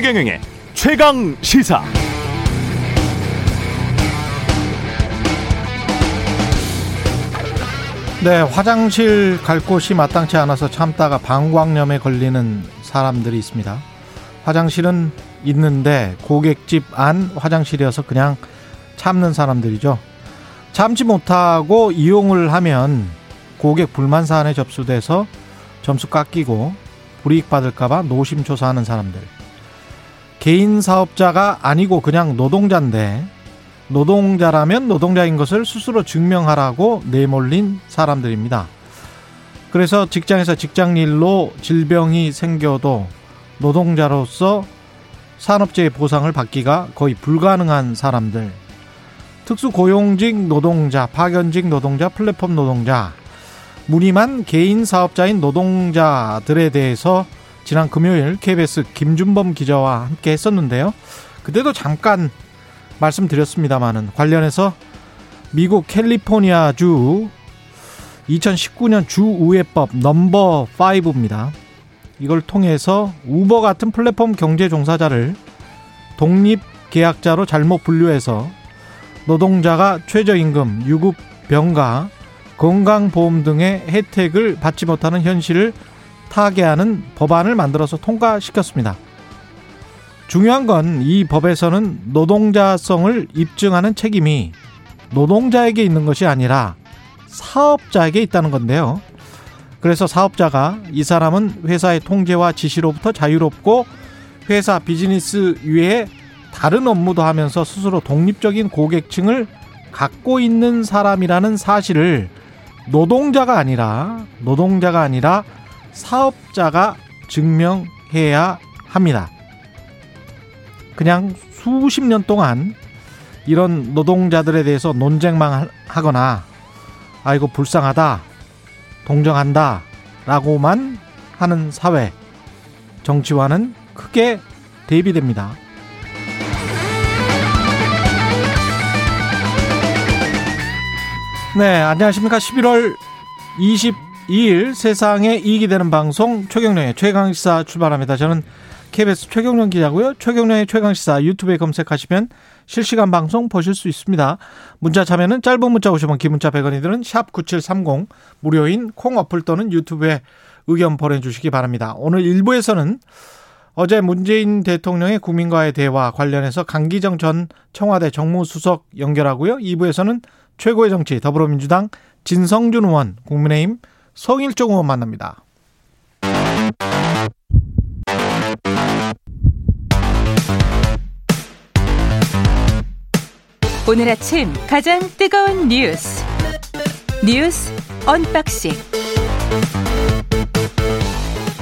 최경영의 최강 시사. 네, 화장실 갈 곳이 마땅치 않아서 참다가 방광염에 걸리는 사람들이 있습니다. 화장실은 있는데 고객집 안 화장실이어서 그냥 참는 사람들이죠. 참지 못하고 이용을 하면 고객 불만 사안에 접수돼서 점수 깎이고 불이익 받을까봐 노심초사하는 사람들. 개인 사업자가 아니고 그냥 노동자인데 노동자라면 노동자인 것을 스스로 증명하라고 내몰린 사람들입니다. 그래서 직장에서 직장 일로 질병이 생겨도 노동자로서 산업재해 보상을 받기가 거의 불가능한 사람들. 특수고용직 노동자, 파견직 노동자, 플랫폼 노동자, 무림한 개인 사업자인 노동자들에 대해서 지난 금요일 KBS 김준범 기자와 함께 했었는데요. 그때도 잠깐 말씀드렸습니다만은 관련해서 미국 캘리포니아주 2019년 주우회법 넘버 5입니다. 이걸 통해서 우버 같은 플랫폼 경제 종사자를 독립 계약자로 잘못 분류해서 노동자가 최저임금, 유급 병가, 건강보험 등의 혜택을 받지 못하는 현실을 타개하는 법안을 만들어서 통과시켰습니다. 중요한 건 이 법에서는 노동자성을 입증하는 책임이 노동자에게 있는 것이 아니라 사업자에게 있다는 건데요. 그래서 사업자가 이 사람은 회사의 통제와 지시로부터 자유롭고 회사 비즈니스 위에 다른 업무도 하면서 스스로 독립적인 고객층을 갖고 있는 사람이라는 사실을 노동자가 아니라 노동자가 아니라 사업자가 증명해야 합니다. 그냥 수십 년 동안 이런 노동자들에 대해서 논쟁만 하거나 아이고 불쌍하다 동정한다 라고만 하는 사회 정치와는 크게 대비됩니다. 네, 안녕하십니까. 11월 22일 세상에 이익이 되는 방송 최경령의 최강시사 출발합니다. 저는 KBS 최경령 기자고요. 최경령의 최강시사 유튜브에 검색하시면 실시간 방송 보실 수 있습니다. 문자 참여는 짧은 문자 50원, 긴 문자 100원이 드는 샵 9730 무료인 콩 어플 또는 유튜브에 의견 보내주시기 바랍니다. 오늘 1부에서는 어제 문재인 대통령의 국민과의 대화 관련해서 강기정 전 청와대 정무수석 연결하고요. 2부에서는 최고의 정치 더불어민주당 진성준 의원, 국민의힘 성일종 의원 만납니다. 오늘 아침 가장 뜨거운 뉴스 뉴스 언박싱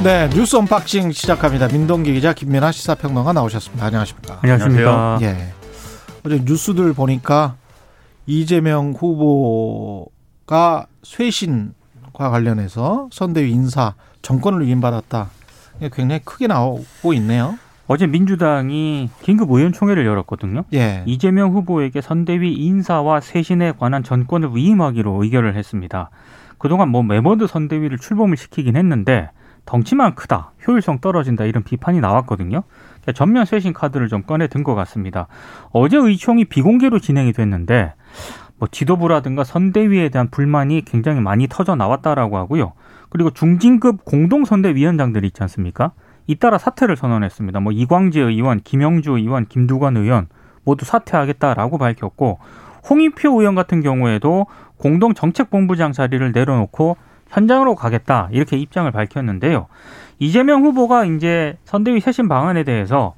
네, 뉴스 언박싱 시작합니다. 민동기 기자 김민아 시사평론가 나오셨습니다. 안녕하십니까? 안녕하십니까? 예. 어제 뉴스들 보니까 이재명 후보가 쇄신과 관련해서 선대위 인사 전권을 위임받았다. 굉장히 크게 나오고 있네요. 어제 민주당이 긴급 의원총회를 열었거든요. 예. 이재명 후보에게 선대위 인사와 쇄신에 관한 전권을 위임하기로 의결을 했습니다. 그동안 뭐 매버드 선대위를 출범을 시키긴 했는데 덩치만 크다, 효율성 떨어진다 이런 비판이 나왔거든요. 그러니까 전면 쇄신 카드를 좀 꺼내 든 것 같습니다. 어제 의총이 비공개로 진행이 됐는데 뭐 지도부라든가 선대위에 대한 불만이 굉장히 많이 터져 나왔다라고 하고요. 그리고 중진급 공동선대위원장들이 있지 않습니까? 잇따라 사퇴를 선언했습니다. 뭐 이광재 의원, 김영주 의원, 김두관 의원 모두 사퇴하겠다라고 밝혔고 홍익표 의원 같은 경우에도 공동 정책본부장 자리를 내려놓고 현장으로 가겠다 이렇게 입장을 밝혔는데요. 이재명 후보가 이제 선대위 쇄신 방안에 대해서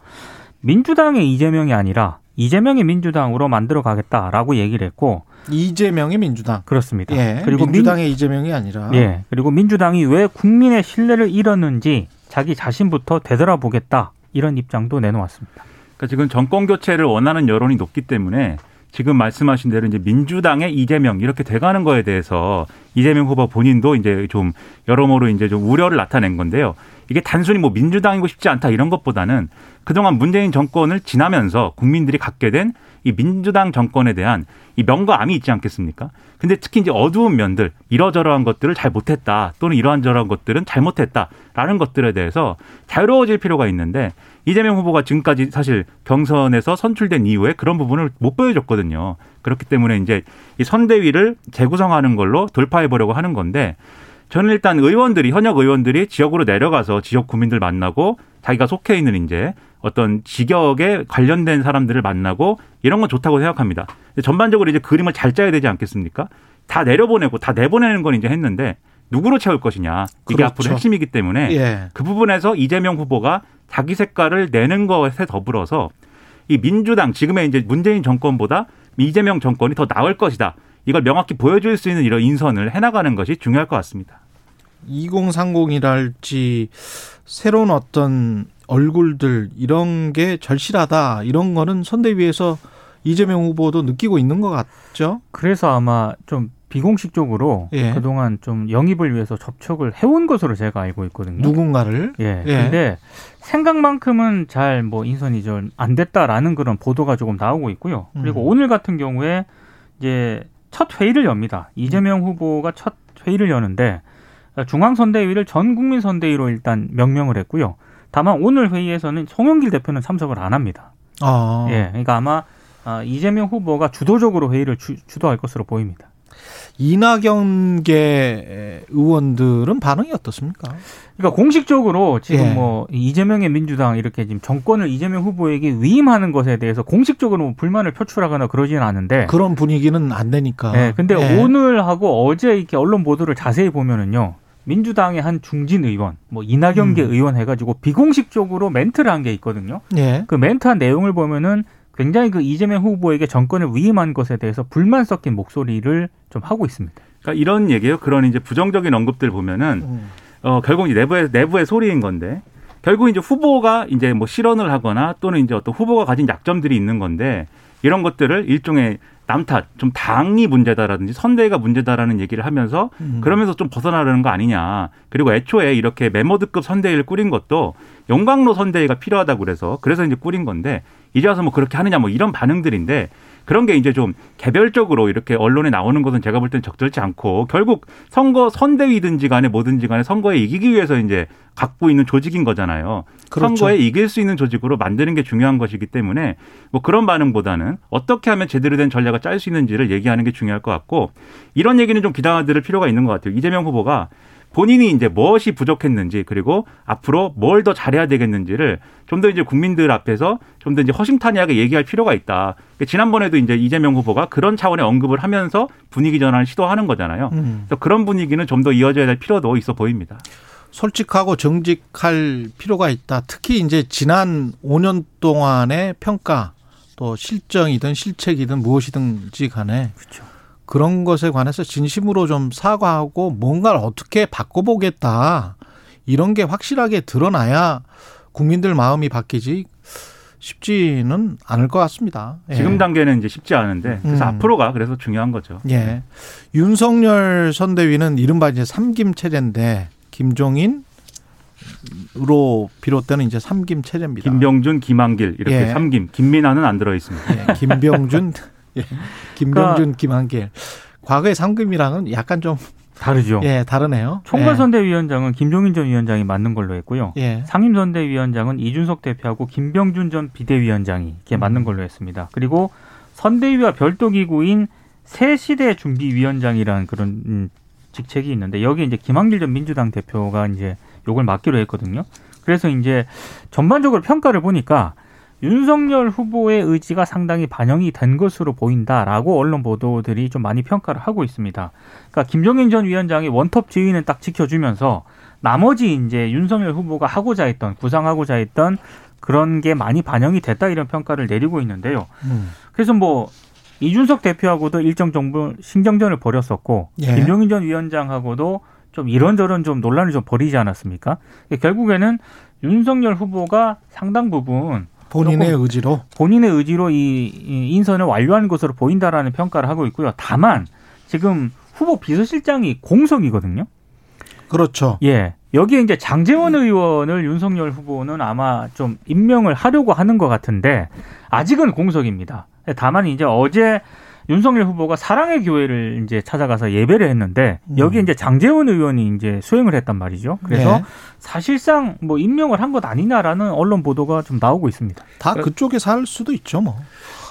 민주당의 이재명이 아니라 이재명의 민주당으로 만들어 가겠다라고 얘기를 했고 이재명의 민주당 그렇습니다. 예, 그리고 민주당의 민, 이재명이 아니라 예 그리고 민주당이 왜 국민의 신뢰를 잃었는지 자기 자신부터 되돌아보겠다 이런 입장도 내놓았습니다. 그러니까 지금 정권 교체를 원하는 여론이 높기 때문에 지금 말씀하신 대로 이제 민주당의 이재명 이렇게 돼가는 거에 대해서 이재명 후보 본인도 이제 좀 여러모로 이제 좀 우려를 나타낸 건데요. 이게 단순히 뭐 민주당이고 싶지 않다 이런 것보다는 그동안 문재인 정권을 지나면서 국민들이 갖게 된 이 민주당 정권에 대한 이 명과 암이 있지 않겠습니까? 근데 특히 이제 어두운 면들, 이러저러한 것들을 잘 못했다 또는 이러한 저러한 것들은 잘못했다라는 것들에 대해서 자유로워질 필요가 있는데 이재명 후보가 지금까지 사실 경선에서 선출된 이후에 그런 부분을 못 보여줬거든요. 그렇기 때문에 이제 이 선대위를 재구성하는 걸로 돌파해 보려고 하는 건데 저는 일단 의원들이 현역 의원들이 지역으로 내려가서 지역 구민들 만나고 자기가 속해 있는 이제 어떤 직역에 관련된 사람들을 만나고 이런 건 좋다고 생각합니다. 전반적으로 이제 그림을 잘 짜야 되지 않겠습니까? 다 내려보내고 다 내보내는 건 이제 했는데 누구로 채울 것이냐 이게 그렇죠. 앞으로 핵심이기 때문에 예. 그 부분에서 이재명 후보가 자기 색깔을 내는 것에 더불어서 이 민주당 지금의 이제 문재인 정권보다 이재명 정권이 더 나을 것이다. 이걸 명확히 보여줄 수 있는 이런 인선을 해나가는 것이 중요할 것 같습니다. 2030이랄지 새로운 어떤 얼굴들 이런 게 절실하다 이런 거는 선대위에서 이재명 후보도 느끼고 있는 것 같죠. 그래서 아마 좀 비공식적으로 예. 그동안 좀 영입을 위해서 접촉을 해온 것으로 제가 알고 있거든요. 누군가를 예. 예. 근데 생각만큼은 잘 뭐 인선이 좀안 됐다라는 그런 보도가 조금 나오고 있고요. 그리고 음. 오늘 같은 경우에 이제 첫 회의를 엽니다. 이재명 후보가 첫 회의를 여는데 중앙선대위를 전 국민 선대위로 일단 명명을 했고요. 다만 오늘 회의에서는 송영길 대표는 참석을 안 합니다. 아, 예. 그러니까 아마 아, 이재명 후보가 주도적으로 회의를 주, 주도할 것으로 보입니다. 이낙연계 의원들은 반응이 어떻습니까? 그러니까 공식적으로 지금 예. 뭐 이재명의 민주당 이렇게 지금 정권을 이재명 후보에게 위임하는 것에 대해서 공식적으로 뭐 불만을 표출하거나 그러지는 않은데. 그런 분위기는 안 되니까. 예. 근데 예. 오늘하고 어제 이렇게 언론 보도를 자세히 보면은요. 민주당의 한 중진 의원, 뭐 이낙연계 음. 의원 해가지고 비공식적으로 멘트를 한 게 있거든요. 예. 그 멘트한 내용을 보면은 굉장히 그 이재명 후보에게 정권을 위임한 것에 대해서 불만 섞인 목소리를 좀 하고 있습니다. 그러니까 이런 얘기예요. 그런 이제 부정적인 언급들 보면은 음. 어 결국 이제 내부의 내부의 소리인 건데 결국 이제 후보가 이제 뭐 실언을 하거나 또는 이제 어떤 후보가 가진 약점들이 있는 건데 이런 것들을 일종의 남탓, 좀 당이 문제다라든지 선대위가 문제다라는 얘기를 하면서 음. 그러면서 좀 벗어나려는 거 아니냐. 그리고 애초에 이렇게 메모드급 선대위를 꾸린 것도 용광로 선대위가 필요하다고 그래서 그래서 이제 꾸린 건데 이제 와서 뭐 그렇게 하느냐 뭐 이런 반응들인데 그런 게 이제 좀 개별적으로 이렇게 언론에 나오는 것은 제가 볼땐 적절치 않고 결국 선거 선대위든지 간에 뭐든지 간에 선거에 이기기 위해서 이제 갖고 있는 조직인 거잖아요. 그렇죠. 선거에 이길 수 있는 조직으로 만드는 게 중요한 것이기 때문에 뭐 그런 반응보다는 어떻게 하면 제대로 된 전략을 짤 수 있는지를 얘기하는 게 중요할 것 같고 이런 얘기는 좀 기다려 들을 필요가 있는 것 같아요. 이재명 후보가 본인이 이제 무엇이 부족했는지 그리고 앞으로 뭘 더 잘해야 되겠는지를 좀 더 이제 국민들 앞에서 좀 더 이제 허심탄회하게 얘기할 필요가 있다. 그러니까 지난번에도 이제 이재명 후보가 그런 차원의 언급을 하면서 분위기 전환을 시도하는 거잖아요. 음. 그래서 그런 분위기는 좀 더 이어져야 될 필요도 있어 보입니다. 솔직하고 정직할 필요가 있다. 특히 이제 지난 5년 동안의 평가 또 실정이든 실책이든 무엇이든지 간에 그렇죠. 그런 것에 관해서 진심으로 좀 사과하고 뭔가를 어떻게 바꿔보겠다. 이런 게 확실하게 드러나야 국민들 마음이 바뀌지 쉽지는 않을 것 같습니다. 예. 지금 단계는 이제 쉽지 않은데 그래서 음. 앞으로가 그래서 중요한 거죠. 예. 윤석열 선대위는 이른바 이제 삼김 체제인데 김종인 으로 비롯되는 이제 삼김 체제입니다. 김병준, 김한길 이렇게 예. 삼김, 김민아는 안 들어 있습니다. 예, 김병준, 예, 김병준, 김한길. 과거의 삼김이랑은 약간 좀 다르죠. 예, 다르네요. 총괄선대위원장은 김종인 전 위원장이 맡는 걸로 했고요. 예. 상임선대위원장은 이준석 대표하고 김병준 전 비대위원장이 이렇게 맡는 걸로 했습니다. 그리고 선대위와 별도 기구인 새 시대 준비위원장이라는 그런 음, 직책이 있는데 여기 이제 김한길 전 민주당 대표가 이제 요걸 맡기로 했거든요. 그래서 이제 전반적으로 평가를 보니까 윤석열 후보의 의지가 상당히 반영이 된 것으로 보인다라고 언론 보도들이 좀 많이 평가를 하고 있습니다. 그러니까 김종인 전 위원장이 원톱 지위는 딱 지켜주면서 나머지 이제 윤석열 후보가 하고자 했던 구상하고자 했던 그런 게 많이 반영이 됐다 이런 평가를 내리고 있는데요. 음. 그래서 뭐 이준석 대표하고도 일정 정도 신경전을 벌였었고 예. 김종인 전 위원장하고도 좀 이런저런 좀 논란을 좀 벌이지 않았습니까? 결국에는 윤석열 후보가 상당 부분 본인의 의지로. 본인의 의지로 이, 이 인선을 완료한 것으로 보인다라는 평가를 하고 있고요. 다만 지금 후보 비서실장이 공석이거든요. 그렇죠. 예. 여기에 이제 장재원 의원을 윤석열 후보는 아마 좀 임명을 하려고 하는 것 같은데 아직은 공석입니다. 다만 이제 어제 윤석열 후보가 사랑의 교회를 이제 찾아가서 예배를 했는데 여기 에 이제 장재원 의원이 이제 수행을 했단 말이죠. 그래서 네. 사실상 뭐 임명을 한 것 아니냐라는 언론 보도가 좀 나오고 있습니다. 다 그쪽에서 할 수도 있죠, 뭐.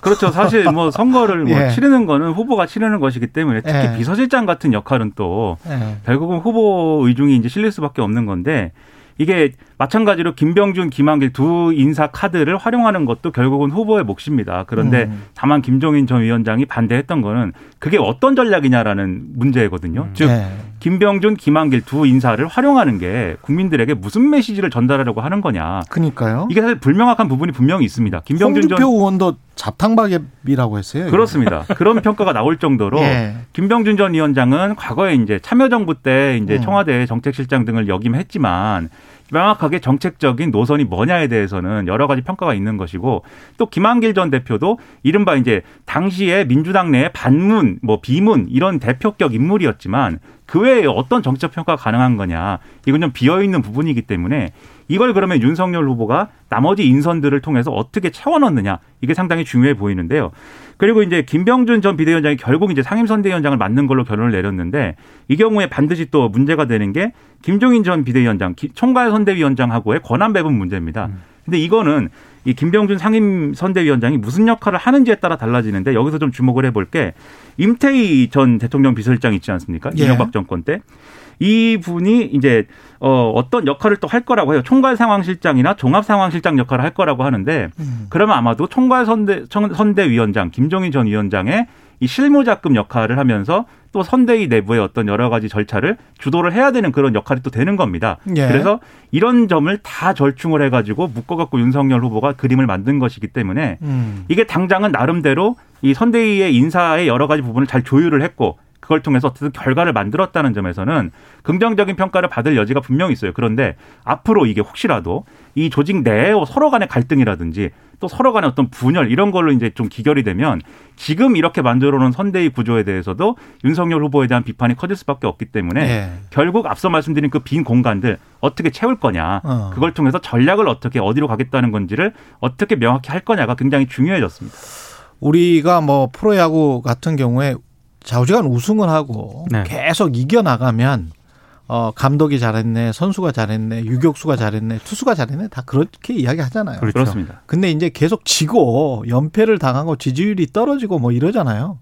그렇죠. 사실 뭐 선거를 뭐 예. 치르는 거는 후보가 치르는 것이기 때문에 특히 예. 비서실장 같은 역할은 또 예. 결국은 후보 의중이 이제 실릴 수밖에 없는 건데 이게 마찬가지로 김병준, 김한길 두 인사 카드를 활용하는 것도 결국은 후보의 몫입니다. 그런데 음. 다만 김종인 전 위원장이 반대했던 거는 그게 어떤 전략이냐라는 문제거든요. 음. 즉 예. 김병준, 김한길 두 인사를 활용하는 게 국민들에게 무슨 메시지를 전달하려고 하는 거냐. 그러니까요. 이게 사실 불명확한 부분이 분명히 있습니다. 김병준 홍준표 전 의원도 잡탕박이라고 했어요. 이거. 그렇습니다. 그런 평가가 나올 정도로 예. 김병준 전 위원장은 과거에 이제 참여정부 때 이제 음. 청와대 정책실장 등을 역임했지만 명확하게 정책적인 노선이 뭐냐에 대해서는 여러 가지 평가가 있는 것이고 또 김한길 전 대표도 이른바 이제 당시에 민주당 내에 반문, 뭐 비문 이런 대표격 인물이었지만 그 외에 어떤 정책 평가가 가능한 거냐. 이건 좀 비어 있는 부분이기 때문에 이걸 그러면 윤석열 후보가 나머지 인선들을 통해서 어떻게 채워넣느냐 이게 상당히 중요해 보이는데요. 그리고 이제 김병준 전 비대위원장이 결국 이제 상임선대위원장을 맡는 걸로 결론을 내렸는데 이 경우에 반드시 또 문제가 되는 게 김종인 전 비대위원장, 기- 총괄 선대위원장하고의 권한 배분 문제입니다. 근데 이거는 이 김병준 상임 선대위원장이 무슨 역할을 하는지에 따라 달라지는데 여기서 좀 주목을 해볼 게 임태희 전 대통령 비서실장 있지 않습니까? 예. 이명박 정권 때. 이 분이 이제 어 어떤 역할을 또 할 거라고 해요. 총괄 상황실장이나 종합 상황실장 역할을 할 거라고 하는데 음. 그러면 아마도 총괄 선대 청- 선대위원장 김종인 전 위원장의 이 실무자급 역할을 하면서 또 선대위 내부의 어떤 여러 가지 절차를 주도를 해야 되는 그런 역할이 또 되는 겁니다. 예. 그래서 이런 점을 다 절충을 해가지고 묶어갖고 윤석열 후보가 그림을 만든 것이기 때문에 음. 이게 당장은 나름대로 이 선대위의 인사의 여러 가지 부분을 잘 조율을 했고 그걸 통해서 어쨌든 결과를 만들었다는 점에서는 긍정적인 평가를 받을 여지가 분명히 있어요. 그런데 앞으로 이게 혹시라도 이 조직 내에 서로 간의 갈등이라든지 또 서로 간의 어떤 분열 이런 걸로 이제 좀 기결이 되면 지금 이렇게 만들어 놓은 선대위 구조에 대해서도 윤석열 후보에 대한 비판이 커질 수밖에 없기 때문에 예. 결국 앞서 말씀드린 그 빈 공간들 어떻게 채울 거냐 어. 그걸 통해서 전략을 어떻게 어디로 가겠다는 건지를 어떻게 명확히 할 거냐가 굉장히 중요해졌습니다. 우리가 뭐 프로야구 같은 경우에 좌우지간 우승을 하고 네. 계속 이겨 나가면 어 감독이 잘했네, 선수가 잘했네, 유격수가 잘했네, 투수가 잘했네 다 그렇게 이야기 하잖아요. 그렇죠. 그렇습니다. 근데 이제 계속 지고 연패를 당하고 지지율이 떨어지고 뭐 이러잖아요.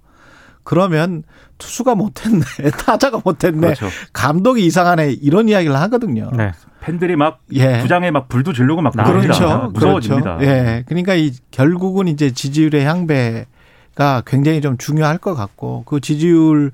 그러면 투수가 못했네, 타자가 못했네, 그렇죠. 감독이 이상하네 이런 이야기를 하거든요. 네. 팬들이 막 예. 부장에 막 불도 지르고 막 그렇죠. 그럽니다. 그렇죠. 무서워집니다. 그렇죠. 예. 그러니까 이 결국은 이제 지지율의 향배 가 굉장히 좀 중요할 것 같고 그 지지율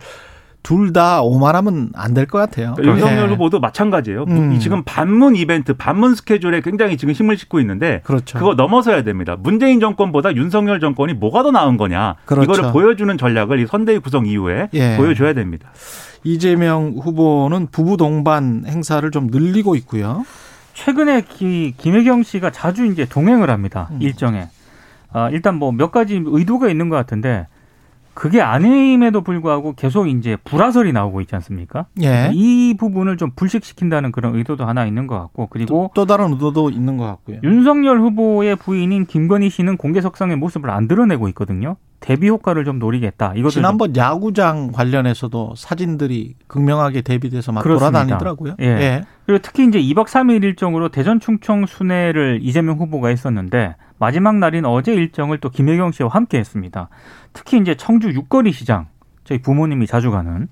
둘 다 오만하면 안 될 것 같아요. 그러니까 윤석열 예. 후보도 마찬가지예요. 음. 이 지금 반문 이벤트, 반문 스케줄에 굉장히 지금 힘을 싣고 있는데 그렇죠. 그거 넘어서야 됩니다. 문재인 정권보다 윤석열 정권이 뭐가 더 나은 거냐 그렇죠. 이거를 보여주는 전략을 이 선대위 구성 이후에 예. 보여줘야 됩니다. 이재명 후보는 부부 동반 행사를 좀 늘리고 있고요. 최근에 기, 김혜경 씨가 자주 이제 동행을 합니다. 음. 일정에. 아, 일단 뭐 몇 가지 의도가 있는 것 같은데 그게 아님에도 불구하고 계속 이제 불화설이 나오고 있지 않습니까? 예. 이 부분을 좀 불식시킨다는 그런 의도도 하나 있는 것 같고 그리고 또 다른 의도도 있는 것 같고요. 윤석열 후보의 부인인 김건희 씨는 공개석상의 모습을 안 드러내고 있거든요. 대비 효과를 좀 노리겠다. 이것도 지난번 야구장 관련해서도 사진들이 극명하게 대비돼서 막 그렇습니다. 돌아다니더라고요. 예. 그리고 특히 이제 2박 3일 일정으로 대전 충청 순회를 이재명 후보가 했었는데 마지막 날인 어제 일정을 또 김혜경 씨와 함께 했습니다. 특히 이제 청주 육거리 시장 저희 부모님이 자주 가는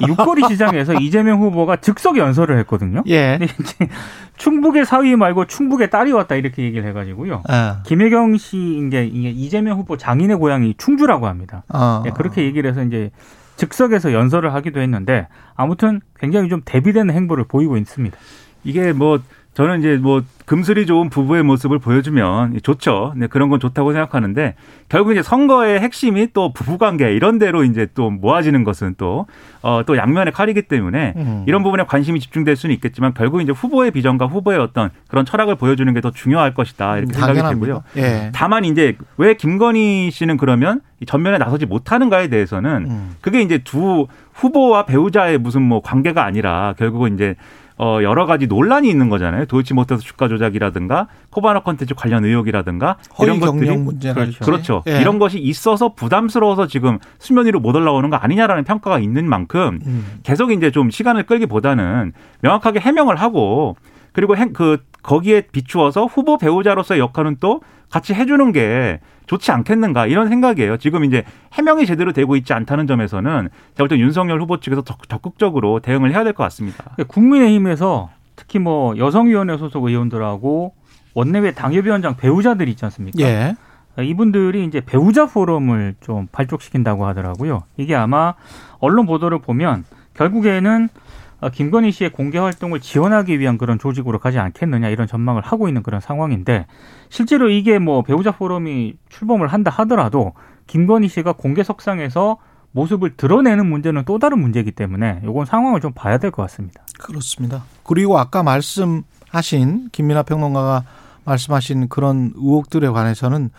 이 육거리 시장에서 이재명 후보가 즉석 연설을 했거든요. 예. 근데 이제 충북의 사위 말고 충북의 딸이 왔다 이렇게 얘기를 해가지고요. 아. 김혜경 씨 이제 이게 이재명 후보 장인의 고향이 충주라고 합니다. 어. 예, 그렇게 얘기를 해서 이제 즉석에서 연설을 하기도 했는데 아무튼 굉장히 좀 대비되는 행보를 보이고 있습니다. 이게 뭐 저는 이제 뭐 금슬이 좋은 부부의 모습을 보여주면 좋죠. 네, 그런 건 좋다고 생각하는데 결국 이제 선거의 핵심이 또 부부관계 이런 데로 이제 또 모아지는 것은 또 어, 또 양면의 칼이기 때문에 음. 이런 부분에 관심이 집중될 수는 있겠지만 결국 이제 후보의 비전과 후보의 어떤 그런 철학을 보여주는 게 더 중요할 것이다 이렇게 생각이 당연합니다. 되고요. 예. 다만 이제 왜 김건희 씨는 그러면 이 전면에 나서지 못하는가에 대해서는 음. 그게 이제 두 후보와 배우자의 무슨 뭐 관계가 아니라 결국은 이제 어 여러 가지 논란이 있는 거잖아요. 도이치모터스 주가 조작이라든가 코바나 컨텐츠 관련 의혹이라든가 이런 것들이 경영 문제랄지. 그렇죠. 예. 이런 것이 있어서 부담스러워서 지금 수면 위로 못 올라오는 거 아니냐라는 평가가 있는 만큼 음. 계속 이제 좀 시간을 끌기보다는 명확하게 해명을 하고 그리고 행, 그 거기에 비추어서 후보 배우자로서의 역할은 또 같이 해주는 게 좋지 않겠는가 이런 생각이에요. 지금 이제 해명이 제대로 되고 있지 않다는 점에서는 제가 볼때 윤석열 후보 측에서 적- 적극적으로 대응을 해야 될 것 같습니다. 국민의힘에서 특히 뭐 여성위원회 소속 의원들하고 원내외 당협위원장 배우자들 있지 않습니까? 예. 이분들이 이제 배우자 포럼을 좀 발족시킨다고 하더라고요. 이게 아마 언론 보도를 보면 결국에는 어, 김건희 씨의 공개 활동을 지원하기 위한 그런 조직으로 가지 않겠느냐 이런 전망을 하고 있는 그런 상황인데 실제로 이게 뭐 배우자 포럼이 출범을 한다 하더라도 김건희 씨가 공개 석상에서 모습을 드러내는 문제는 또 다른 문제이기 때문에 이건 상황을 좀 봐야 될 것 같습니다. 그렇습니다. 그리고 아까 말씀하신 김민하 평론가가 말씀하신 그런 의혹들에 관해서는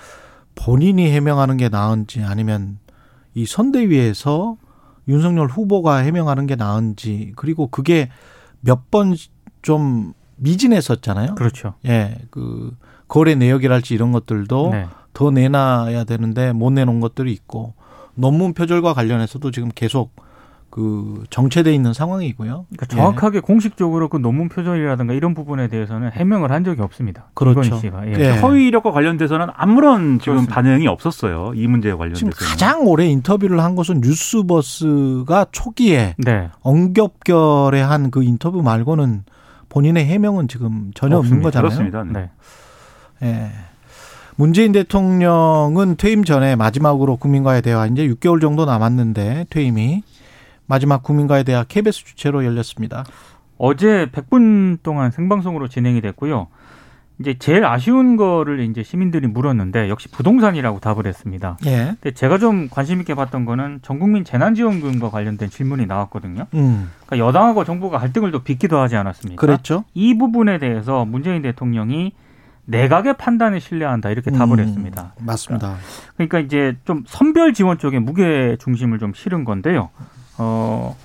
본인이 해명하는 게 나은지 아니면 이 선대위에서 윤석열 후보가 해명하는 게 나은지 그리고 그게 몇 번 좀 미진했었잖아요. 그렇죠. 예, 그 거래 내역이랄지 이런 것들도 네. 더 내놔야 되는데 못 내놓은 것들이 있고 논문 표절과 관련해서도 지금 계속 그 정체돼 있는 상황이고요. 그러니까 예. 정확하게 공식적으로 그 논문 표절이라든가 이런 부분에 대해서는 해명을 한 적이 없습니다. 그렇죠. 씨가. 예. 예. 허위 이력과 관련돼서는 아무런 지금 그렇습니다. 반응이 없었어요. 이 문제에 지금 관련돼서는. 가장 오래 인터뷰를 한 것은 뉴스버스가 초기에 네. 엉겹결에 한 그 인터뷰 말고는 본인의 해명은 지금 전혀 없는 없습니다. 거잖아요. 그렇습니다. 네. 네. 예. 문재인 대통령은 퇴임 전에 마지막으로 국민과의 대화 이제 6개월 정도 남았는데 퇴임이 마지막 국민과의 대화 KBS 주최로 열렸습니다. 어제 100분 동안 생방송으로 진행이 됐고요. 이제 제일 아쉬운 거를 이제 시민들이 물었는데 역시 부동산이라고 답을 했습니다. 예. 근데 제가 좀 관심 있게 봤던 거는 전국민 재난지원금과 관련된 질문이 나왔거든요. 음. 그러니까 여당하고 정부가 갈등을 또 빚기도 하지 않았습니까? 그랬죠. 이 부분에 대해서 문재인 대통령이 내각의 판단에 신뢰한다 이렇게 답을 음, 했습니다. 맞습니다. 그러니까 이제 좀 선별 지원 쪽에 무게 중심을 좀 실은 건데요. 어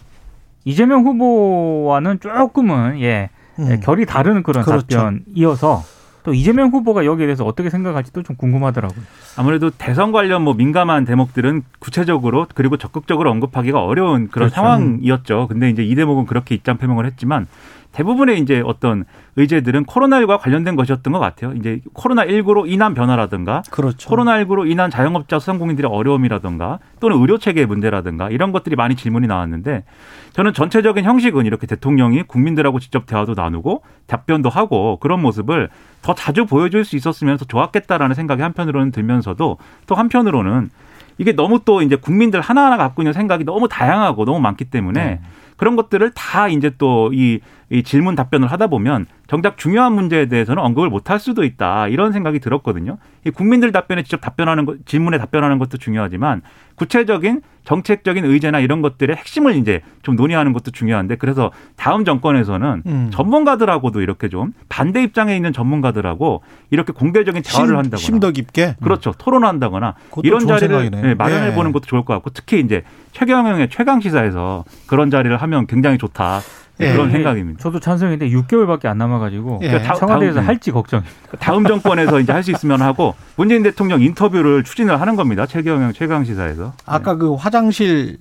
이재명 후보와는 조금은 예 음. 결이 다른 그런 그렇죠. 답변이어서 또 이재명 후보가 여기에 대해서 어떻게 생각할지도 좀 궁금하더라고요. 아무래도 대선 관련 뭐 민감한 대목들은 구체적으로 그리고 적극적으로 언급하기가 어려운 그런 그렇죠. 상황이었죠. 근데 이제 이 대목은 그렇게 입장 표명을 했지만 대부분의 이제 어떤 의제들은 코로나19와 관련된 것이었던 것 같아요. 이제 코로나19로 인한 변화라든가 그렇죠. 코로나19로 인한 자영업자 소상공인들의 어려움이라든가 또는 의료 체계 문제라든가 이런 것들이 많이 질문이 나왔는데 저는 전체적인 형식은 이렇게 대통령이 국민들하고 직접 대화도 나누고 답변도 하고 그런 모습을 더 자주 보여줄 수 있었으면 더 좋았겠다라는 생각이 한편으로는 들면서도 또 한편으로는 이게 너무 또 이제 국민들 하나하나 갖고 있는 생각이 너무 다양하고 너무 많기 때문에 네. 그런 것들을 다 이제 또이 이 질문 답변을 하다 보면 정작 중요한 문제에 대해서는 언급을 못할 수도 있다 이런 생각이 들었거든요. 이 국민들 답변에 직접 답변하는 것, 질문에 답변하는 것도 중요하지만 구체적인 정책적인 의제나 이런 것들의 핵심을 이제 좀 논의하는 것도 중요한데 그래서 다음 정권에서는 음. 전문가들하고도 이렇게 좀 반대 입장에 있는 전문가들하고 이렇게 공개적인 대화를 심, 한다거나 심더 깊게. 그렇죠. 토론한다거나 이런 자리를. 네, 마련해 예. 보는 것도 좋을 것 같고 특히 이제 최경영의 최강 시사에서 그런 자리를 하면 굉장히 좋다 네, 예. 그런 생각입니다. 저도 찬성인데 6개월밖에 안 남아가지고 예. 그러니까 다- 청와대에서 다음- 할지 걱정입니다. 다음 정권에서 이제 할 수 있으면 하고 문재인 대통령 인터뷰를 추진을 하는 겁니다. 최경영 최강 시사에서. 아까 그 화장실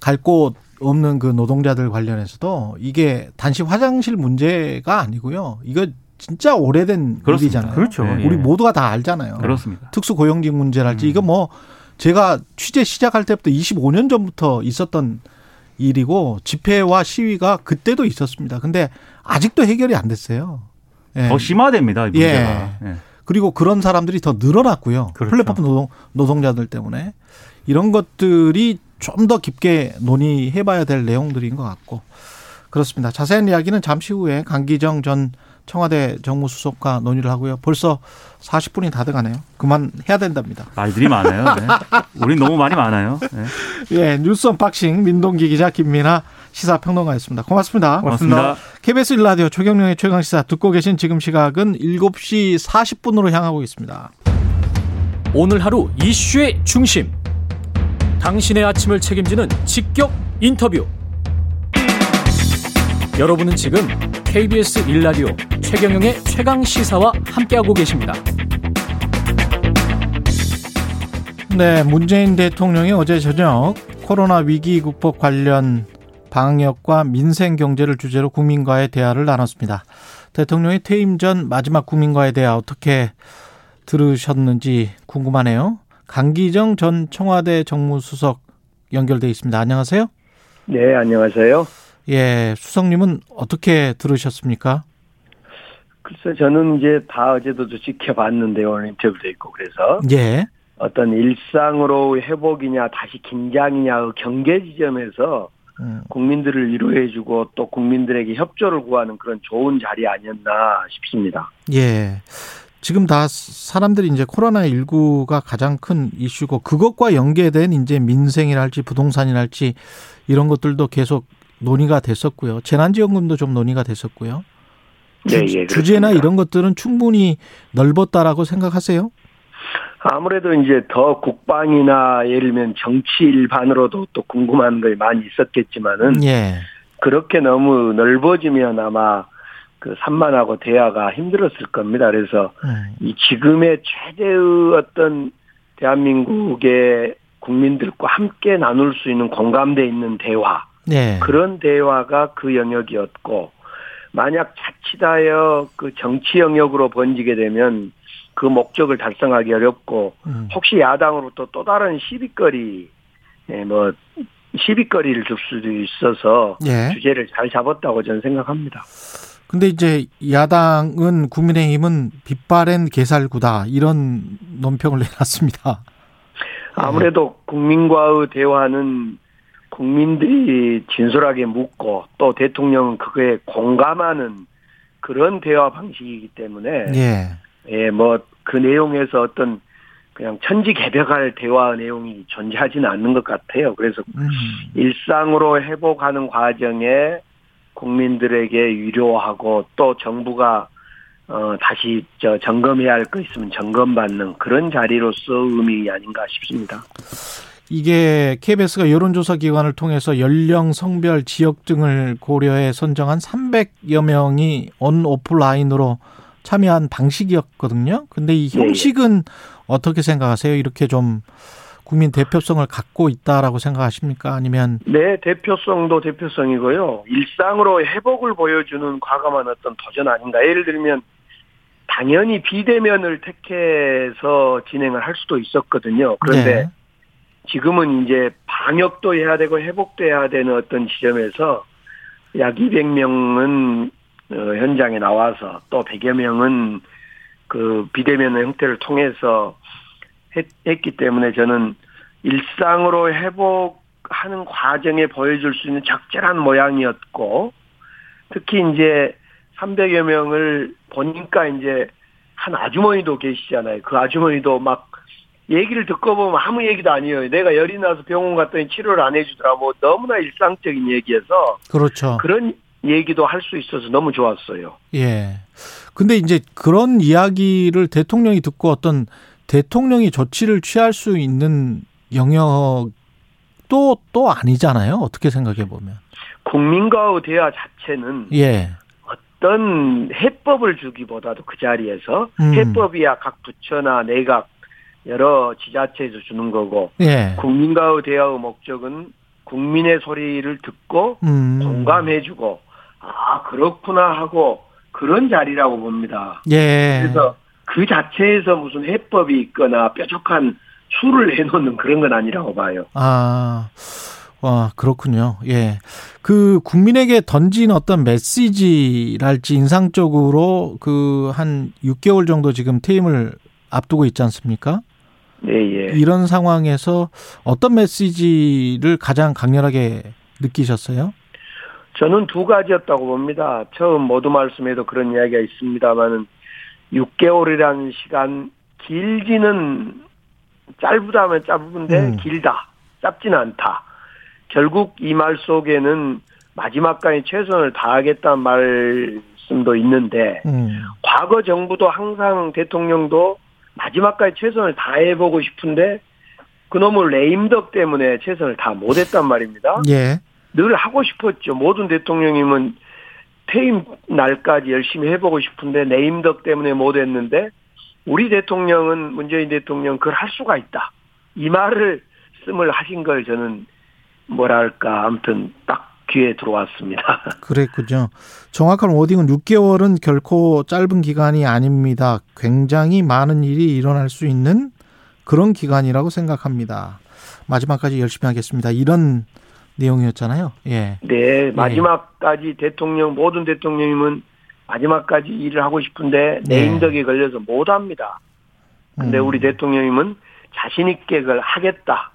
갈 곳 없는 그 노동자들 관련해서도 이게 단지 화장실 문제가 아니고요. 이거 진짜 오래된 그렇습니다. 일이잖아요. 그렇죠. 네. 예. 우리 모두가 다 알잖아요. 그렇습니다. 특수 고용직 문제랄지 음. 이거 뭐 제가 취재 시작할 때부터 25년 전부터 있었던 일이고 집회와 시위가 그때도 있었습니다. 근데 아직도 해결이 안 됐어요. 예. 더 심화됩니다. 이 문제가. 예. 그리고 그런 사람들이 더 늘어났고요. 그렇죠. 플랫폼 노동, 노동자들 때문에 이런 것들이 좀 더 깊게 논의해봐야 될 내용들인 것 같고 그렇습니다. 자세한 이야기는 잠시 후에 강기정 전 청와대 정무수석과 논의를 하고요. 벌써 40분이 다 돼가네요. 그만 해야 된답니다. 말들이 많아요. 네. 우린 너무 말이 많아요. 네. 예, 뉴스 언박싱 민동기 기자 김민아 시사평론가였습니다. 고맙습니다. 고맙습니다. KBS 1라디오 최경영의 최강시사 듣고 계신 지금 시각은 7시 40분으로 향하고 있습니다. 오늘 하루 이슈의 중심. 당신의 아침을 책임지는 직격 인터뷰. 여러분은 지금 KBS 일라디오 최경영의 최강 시사와 함께하고 계십니다. 네, 문재인 대통령이 어제 저녁 코로나 위기 극복 관련 방역과 민생 경제를 주제로 국민과의 대화를 나눴습니다. 대통령의 퇴임 전 마지막 국민과의 대화 어떻게 들으셨는지 궁금하네요. 강기정 전 청와대 정무수석 연결돼 있습니다. 안녕하세요. 네, 안녕하세요. 예, 수석님은 어떻게 들으셨습니까? 글쎄, 저는 이제 다 어제도 지켜봤는데 오늘 인터뷰도 있고 그래서 예. 어떤 일상으로 회복이냐 다시 긴장이냐 그 경계 지점에서 음, 국민들을 위로해주고 또 국민들에게 협조를 구하는 그런 좋은 자리 아니었나 싶습니다. 예. 지금 다 사람들이 이제 코로나19가 가장 큰 이슈고 그것과 연계된 이제 민생이랄지 부동산이랄지 이런 것들도 계속 논의가 됐었고요. 재난지원금도 좀 논의가 됐었고요. 네, 주, 예, 주제나. 이런 것들은 충분히 넓었다라고 생각하세요? 아무래도 이제 더 국방이나 예를 들면 정치 일반으로도 또 궁금한 것이 많이 있었겠지만은 예. 그렇게 너무 넓어지면 아마 그 산만하고 대화가 힘들었을 겁니다. 그래서 음, 이 지금의 최대의 어떤 대한민국의 국민들과 함께 나눌 수 있는 공감대 있는 대화 네. 그런 대화가 그 영역이었고 만약 자칫하여 그 정치 영역으로 번지게 되면 그 목적을 달성하기 어렵고 음, 혹시 야당으로부터 또 다른 시비거리 예, 뭐 시비거리를 줄 수도 있어서 예. 주제를 잘 잡았다고 저는 생각합니다. 근데 이제 야당은 국민의힘은 빛바랜 개살구다 이런 논평을 내놨습니다. 아무래도 국민과의 대화는 국민들이 진솔하게 묻고 또 대통령은 그거에 공감하는 그런 대화 방식이기 때문에 예. 예, 뭐 그 내용에서 어떤 그냥 천지개벽할 대화 내용이 존재하지는 않는 것 같아요. 그래서 음, 일상으로 회복하는 과정에 국민들에게 위로하고 또 정부가 어 다시 저 점검해야 할 거 있으면 점검받는 그런 자리로서 의미 아닌가 싶습니다. 이게 KBS가 여론조사 기관을 통해서 연령, 성별, 지역 등을 고려해 선정한 300여 명이 온 오프라인으로 참여한 방식이었거든요. 근데 이 예, 예. 형식은 어떻게 생각하세요? 이렇게 좀 국민 대표성을 갖고 있다라고 생각하십니까? 아니면 네, 대표성도 대표성이고요. 일상으로 회복을 보여주는 과감한 어떤 도전 아닌가. 예를 들면 당연히 비대면을 택해서 진행을 할 수도 있었거든요. 그런데 네. 지금은 이제 방역도 해야 되고 회복도 해야 되는 어떤 지점에서 약 200명은 어, 현장에 나와서 또 100여 명은 그 비대면 형태를 통해서 했, 했기 때문에 저는 일상으로 회복하는 과정에 보여줄 수 있는 적절한 모양이었고 특히 이제 300여 명을 보니까 이제 한 아주머니도 계시잖아요. 그 아주머니도 막 얘기를 듣고 보면 아무 얘기도 아니에요. 내가 열이 나서 병원 갔더니 치료를 안 해주더라. 뭐 너무나 일상적인 얘기여서 그렇죠. 그런 얘기도 할 수 있어서 너무 좋았어요. 예. 근데 이제 그런 이야기를 대통령이 듣고 어떤 대통령이 조치를 취할 수 있는 영역도 또 아니잖아요. 어떻게 생각해 보면. 국민과의 대화 자체는 예. 어떤 해법을 주기보다도 그 자리에서 음. 해법이야 각 부처나 내각 여러 지자체에서 주는 거고 예. 국민과의 대화의 목적은 국민의 소리를 듣고 음. 공감해주고 아 그렇구나 하고 그런 자리라고 봅니다. 예. 그래서 그 자체에서 무슨 해법이 있거나 뾰족한 수를 해놓는 그런 건 아니라고 봐요. 아, 와, 그렇군요. 예. 그 국민에게 던진 어떤 메시지랄지 인상적으로 그 한 6개월 정도 지금 퇴임을 앞두고 있지 않습니까? 예, 예. 이런 상황에서 어떤 메시지를 가장 강렬하게 느끼셨어요? 저는 두 가지였다고 봅니다. 처음 모두 말씀에도 그런 이야기가 있습니다만은 6개월이라는 시간 길지는 짧다면 짧은데 음. 길다. 짧지는 않다. 결국 이 말 속에는 마지막까지 최선을 다하겠다는 말씀도 있는데 음. 과거 정부도 항상 대통령도 마지막까지 최선을 다해보고 싶은데 그놈의 레임덕 때문에 최선을 다 못했단 말입니다. 예. 늘 하고 싶었죠. 모든 대통령이면 퇴임 날까지 열심히 해보고 싶은데 내임덕 때문에 못했는데 우리 대통령은 문재인 대통령 그걸 할 수가 있다. 이 말을 씀을 하신 걸 저는 뭐랄까 아무튼 딱 귀에 들어왔습니다. 그랬군요. 정확한 워딩은 6개월은 결코 짧은 기간이 아닙니다. 굉장히 많은 일이 일어날 수 있는 그런 기간이라고 생각합니다. 마지막까지 열심히 하겠습니다. 이런 내용이었잖아요. 예. 네, 마지막까지 대통령 모든 대통령님은 마지막까지 일을 하고 싶은데 네. 내임덕에 걸려서 못 합니다. 근데 음. 우리 대통령님은 자신 있게 그걸 하겠다.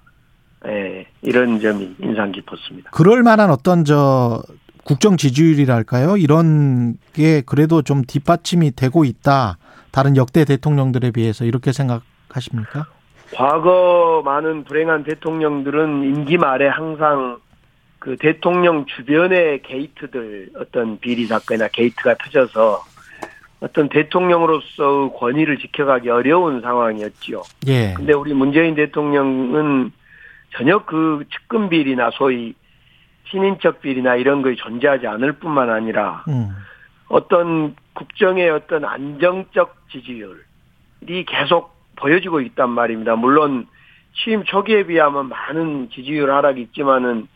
예, 이런 점이 인상 깊었습니다. 그럴 만한 어떤 저 국정 지지율이랄까요? 이런 게 그래도 좀 뒷받침이 되고 있다. 다른 역대 대통령들에 비해서 이렇게 생각하십니까? 과거 많은 불행한 대통령들은 임기 말에 항상 그 대통령 주변의 게이트들 어떤 비리 사건이나 게이트가 터져서 어떤 대통령으로서의 권위를 지켜가기 어려운 상황이었지요. 예. 근데 우리 문재인 대통령은 전혀 그 측근 비리나 소위 친인척 비리나 이런 것이 존재하지 않을 뿐만 아니라 음. 어떤 국정의 어떤 안정적 지지율이 계속 보여지고 있단 말입니다. 물론 취임 초기에 비하면 많은 지지율 하락이 있지만은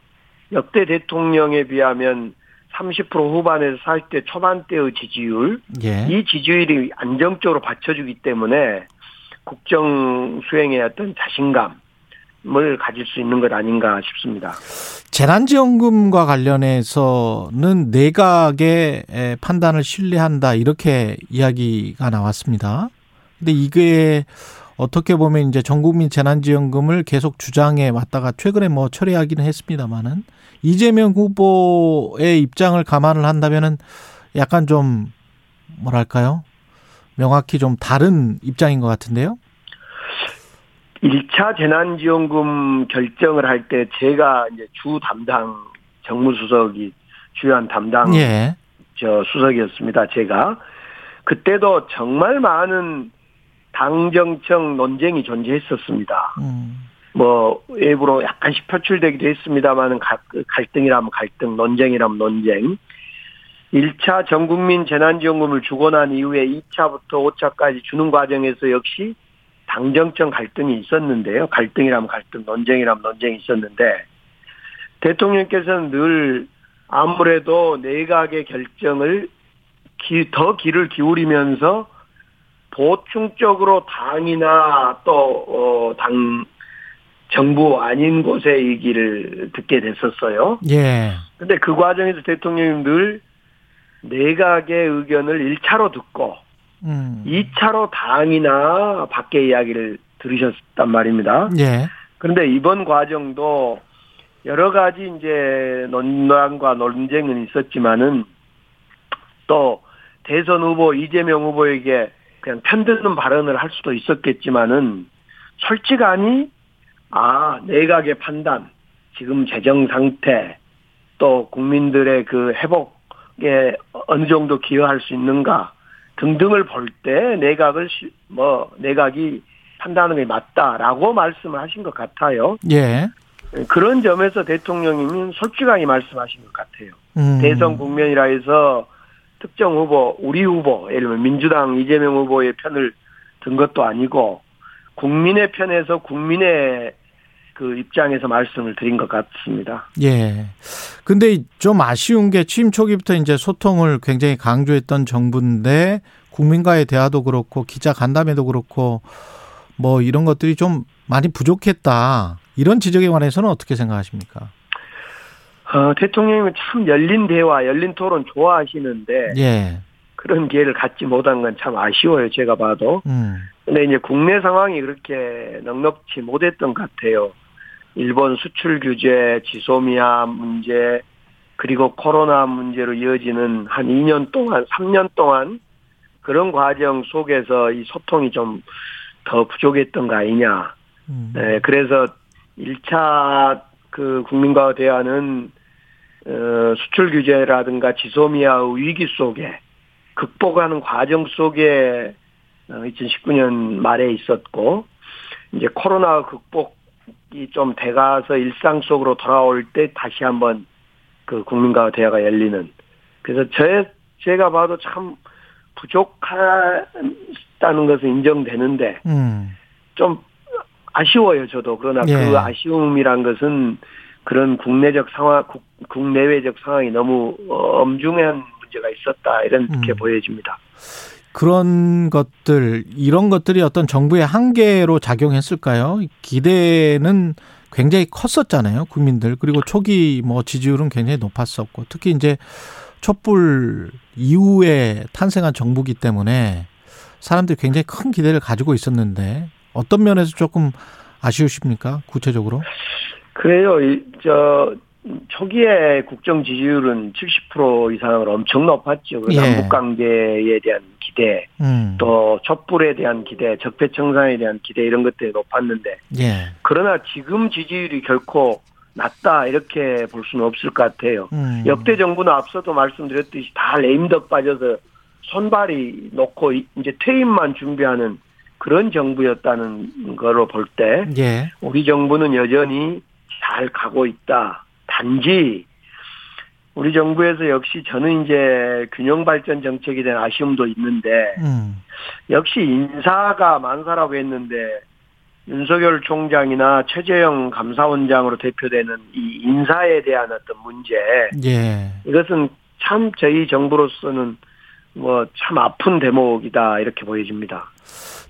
역대 대통령에 비하면 30% 후반에서 40대 초반대의 지지율, 예. 이 지지율이 안정적으로 받쳐주기 때문에 국정 수행의 어떤 자신감 을 가질 수 있는 것 아닌가 싶습니다. 재난지원금과 관련해서는 내각의 에, 판단을 신뢰한다 이렇게 이야기가 나왔습니다. 근데 이게 어떻게 보면 이제 전국민 재난지원금을 계속 주장해 왔다가 최근에 뭐 철회하기는 했습니다만은 이재명 후보의 입장을 감안을 한다면은 약간 좀 뭐랄까요? 명확히 좀 다른 입장인 것 같은데요. 1차 재난지원금 결정을 할 때 제가 이제 주 담당 정무수석이 주요한 담당 예. 저 수석이었습니다. 제가 그때도 정말 많은 당정청 논쟁이 존재했었습니다. 음. 뭐 외부로 약간씩 표출되기도 했습니다만은 갈등이라면 갈등, 논쟁이라면 논쟁. 1차 전국민 재난지원금을 주고 난 이후에 2차부터 5차까지 주는 과정에서 역시 당정청 갈등이 있었는데요. 갈등이라면 갈등, 논쟁이라면 논쟁이 있었는데 대통령께서는 늘 아무래도 내각의 결정을 기, 더 귀를 기울이면서 보충적으로 당이나 또, 어, 당, 정부 아닌 곳의 얘기를 듣게 됐었어요. 예. 근데 그 과정에서 대통령님 늘 내각의 의견을 1차로 듣고 음. 2차로 당이나 밖의 이야기를 들으셨단 말입니다. 예. 그런데 이번 과정도 여러 가지 이제 논란과 논쟁은 있었지만은 또 대선 후보 이재명 후보에게 그냥 편드는 발언을 할 수도 있었겠지만은 솔직하니 아 내각의 판단 지금 재정 상태 또 국민들의 그 회복에 어느 정도 기여할 수 있는가 등등을 볼 때 내각을 시- 뭐 내각이 판단하는 게 맞다라고 말씀을 하신 것 같아요. 예. 그런 점에서 대통령님은 솔직하게 말씀하신 것 같아요. 음. 대선 국면이라 해서 특정 후보, 우리 후보, 예를 들면 민주당 이재명 후보의 편을 든 것도 아니고 국민의 편에서 국민의 그 입장에서 말씀을 드린 것 같습니다. 예. 근데 좀 아쉬운 게 취임 초기부터 이제 소통을 굉장히 강조했던 정부인데 국민과의 대화도 그렇고 기자 간담회도 그렇고 뭐 이런 것들이 좀 많이 부족했다. 이런 지적에 관해서는 어떻게 생각하십니까? 어, 대통령님은 참 열린 대화, 열린 토론 좋아하시는데 예. 그런 기회를 갖지 못한 건 참 아쉬워요. 제가 봐도. 음. 근데 이제 국내 상황이 그렇게 넉넉치 못했던 것 같아요. 일본 수출 규제, 지소미아 문제, 그리고 코로나 문제로 이어지는 한 2년 동안, 3년 동안 그런 과정 속에서 이 소통이 좀 더 부족했던 거 아니냐. 음. 네, 그래서 1차 그 국민과 대화는 어, 수출 규제라든가 지소미아의 위기 속에 극복하는 과정 속에 2019년 말에 있었고 이제 코로나 극복이 좀 돼가서 일상 속으로 돌아올 때 다시 한번 그 국민과 대화가 열리는 그래서 제, 제가 봐도 참 부족하다는 것은 인정되는데 음. 좀 아쉬워요, 저도. 그러나 예. 그 아쉬움이란 것은 그런 국내적 상황, 국, 국내외적 상황이 너무 어, 엄중한 문제가 있었다, 이렇게 음. 보여집니다. 그런 것들 이런 것들이 어떤 정부의 한계로 작용했을까요? 기대는 굉장히 컸었잖아요, 국민들. 그리고 초기 뭐 지지율은 굉장히 높았었고 특히 이제 촛불 이후에 탄생한 정부기 때문에 사람들이 굉장히 큰 기대를 가지고 있었는데 어떤 면에서 조금 아쉬우십니까? 구체적으로? 그래요. 이, 저, 초기에 국정 지지율은 70% 이상을 엄청 높았죠. 그 예. 남북 관계에 대한 기대, 음. 또 촛불에 대한 기대, 적폐청산에 대한 기대 이런 것들이 높았는데 예. 그러나 지금 지지율이 결코 낮다 이렇게 볼 수는 없을 것 같아요. 음. 역대 정부는 앞서도 말씀드렸듯이 다 레임덕 빠져서 손발이 놓고 이- 이제 퇴임만 준비하는 그런 정부였다는 거로 볼 때 예. 우리 정부는 여전히 잘 가고 있다. 단지 우리 정부에서 역시 저는 이제 균형 발전 정책에 대한 아쉬움도 있는데 음. 역시 인사가 만사라고 했는데 윤석열 총장이나 최재형 감사원장으로 대표되는 이 인사에 대한 어떤 문제 예. 이것은 참 저희 정부로서는 뭐 참 아픈 대목이다 이렇게 보여집니다.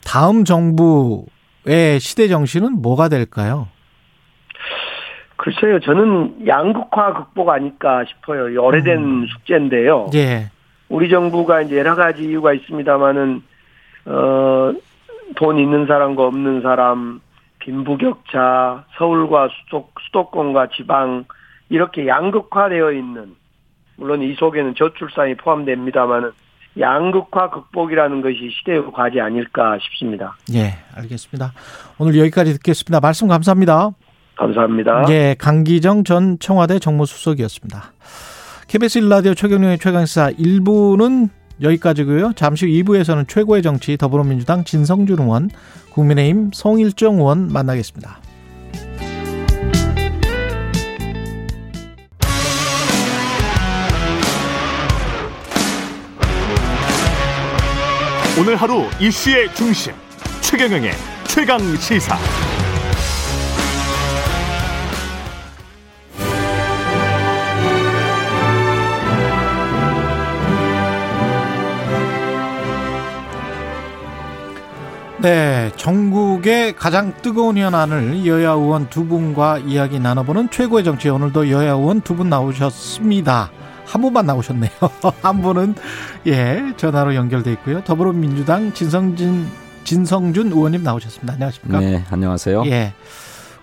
다음 정부의 시대 정신은 뭐가 될까요? 글쎄요, 저는 양극화 극복 아닐까 싶어요. 이 오래된 숙제인데요. 예. 우리 정부가 이제 여러 가지 이유가 있습니다만은 어, 돈 있는 사람과 없는 사람, 빈부격차, 서울과 수도, 수도권과 지방 이렇게 양극화되어 있는 물론 이 속에는 저출산이 포함됩니다만은 양극화 극복이라는 것이 시대의 과제 아닐까 싶습니다. 예, 알겠습니다. 오늘 여기까지 듣겠습니다. 말씀 감사합니다. 감사합니다. 예, 강기정 전 청와대 정무수석이었습니다. KBS 1라디오 최경영의 최강시사 1부는 여기까지고요. 잠시 후 2부에서는 최고의 정치 더불어민주당 진성준 의원, 국민의힘 송일정 의원 만나겠습니다. 오늘 하루 이슈의 중심 최경영의 최강 시사. 네, 전국의 가장 뜨거운 현안을 여야 의원 두 분과 이야기 나눠보는 최고의 정치 오늘도 여야 의원 두 분 나오셨습니다. 한 분만 나오셨네요. 한 분은 예 전화로 연결돼 있고요. 더불어민주당 진성진 진성준 의원님 나오셨습니다. 안녕하십니까? 네, 안녕하세요. 예.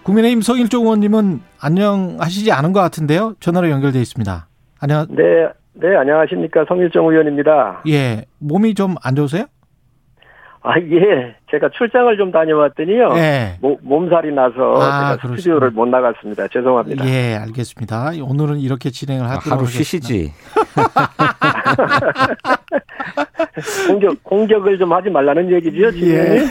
국민의힘 송일종 의원님은 안녕하시지 않은 것 같은데요. 전화로 연결돼 있습니다. 안녕. 네, 네, 안녕하십니까. 성일정 의원입니다. 예, 몸이 좀 안 좋으세요? 아, 예. 제가 출장을 좀 다녀왔더니요. 예. 모- 몸살이 나서 아. 스튜디오를 못 나갔습니다. 죄송합니다. 예, 알겠습니다. 오늘은 이렇게 진행을 아, 하도록 하루 하겠습니다. 쉬시지. 공격, 공격을 좀 하지 말라는 얘기죠, 지금. 예.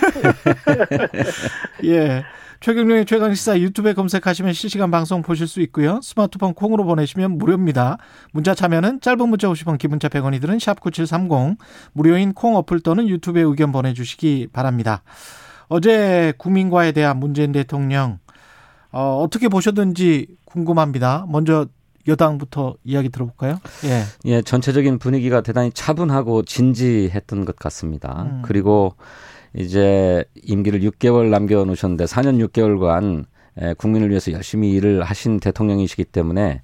예. 최경련의 최강시사 유튜브에 검색하시면 실시간 방송 보실 수 있고요. 스마트폰 콩으로 보내시면 무료입니다. 문자 참여는 짧은 문자 50원, 기본자 100원이들은 샵9730 무료인 콩 어플 또는 유튜브에 의견 보내주시기 바랍니다. 어제 국민과에 대한 문재인 대통령 어, 어떻게 보셨는지 궁금합니다. 먼저 여당부터 이야기 들어볼까요? 예. 예, 전체적인 분위기가 대단히 차분하고 진지했던 것 같습니다. 음. 그리고 이제 임기를 6개월 남겨 놓으셨는데 4년 6개월간 에, 국민을 위해서 열심히 일을 하신 대통령이시기 때문에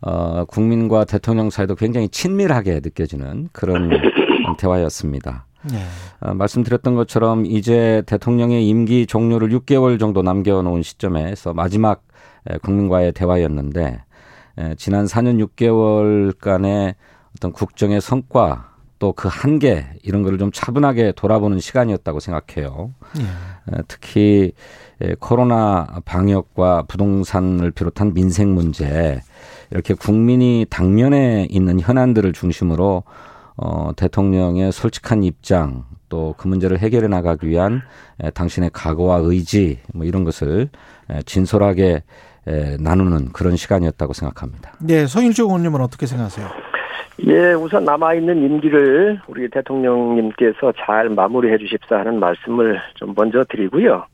어, 국민과 대통령 사이도 굉장히 친밀하게 느껴지는 그런 대화였습니다. 예. 어, 말씀드렸던 것처럼 이제 대통령의 임기 종료를 6개월 정도 남겨놓은 시점에서 마지막 에, 국민과의 대화였는데 에, 지난 4년 6개월간의 어떤 국정의 성과 또 그 한계 이런 거를 좀 차분하게 돌아보는 시간이었다고 생각해요. 예. 에, 특히 에, 코로나 방역과 부동산을 비롯한 민생 문제 이렇게 국민이 당면에 있는 현안들을 중심으로 어, 대통령의 솔직한 입장 또 그 문제를 해결해 나가기 위한 에, 당신의 각오와 의지 뭐 이런 것을 에, 진솔하게 에, 나누는 그런 시간이었다고 생각합니다. 네, 서인주 의원님은 어떻게 생각하세요? 예, 우선 남아있는 임기를 우리 대통령님께서 잘 마무리해 주십사 하는 말씀을 좀 먼저 드리고요.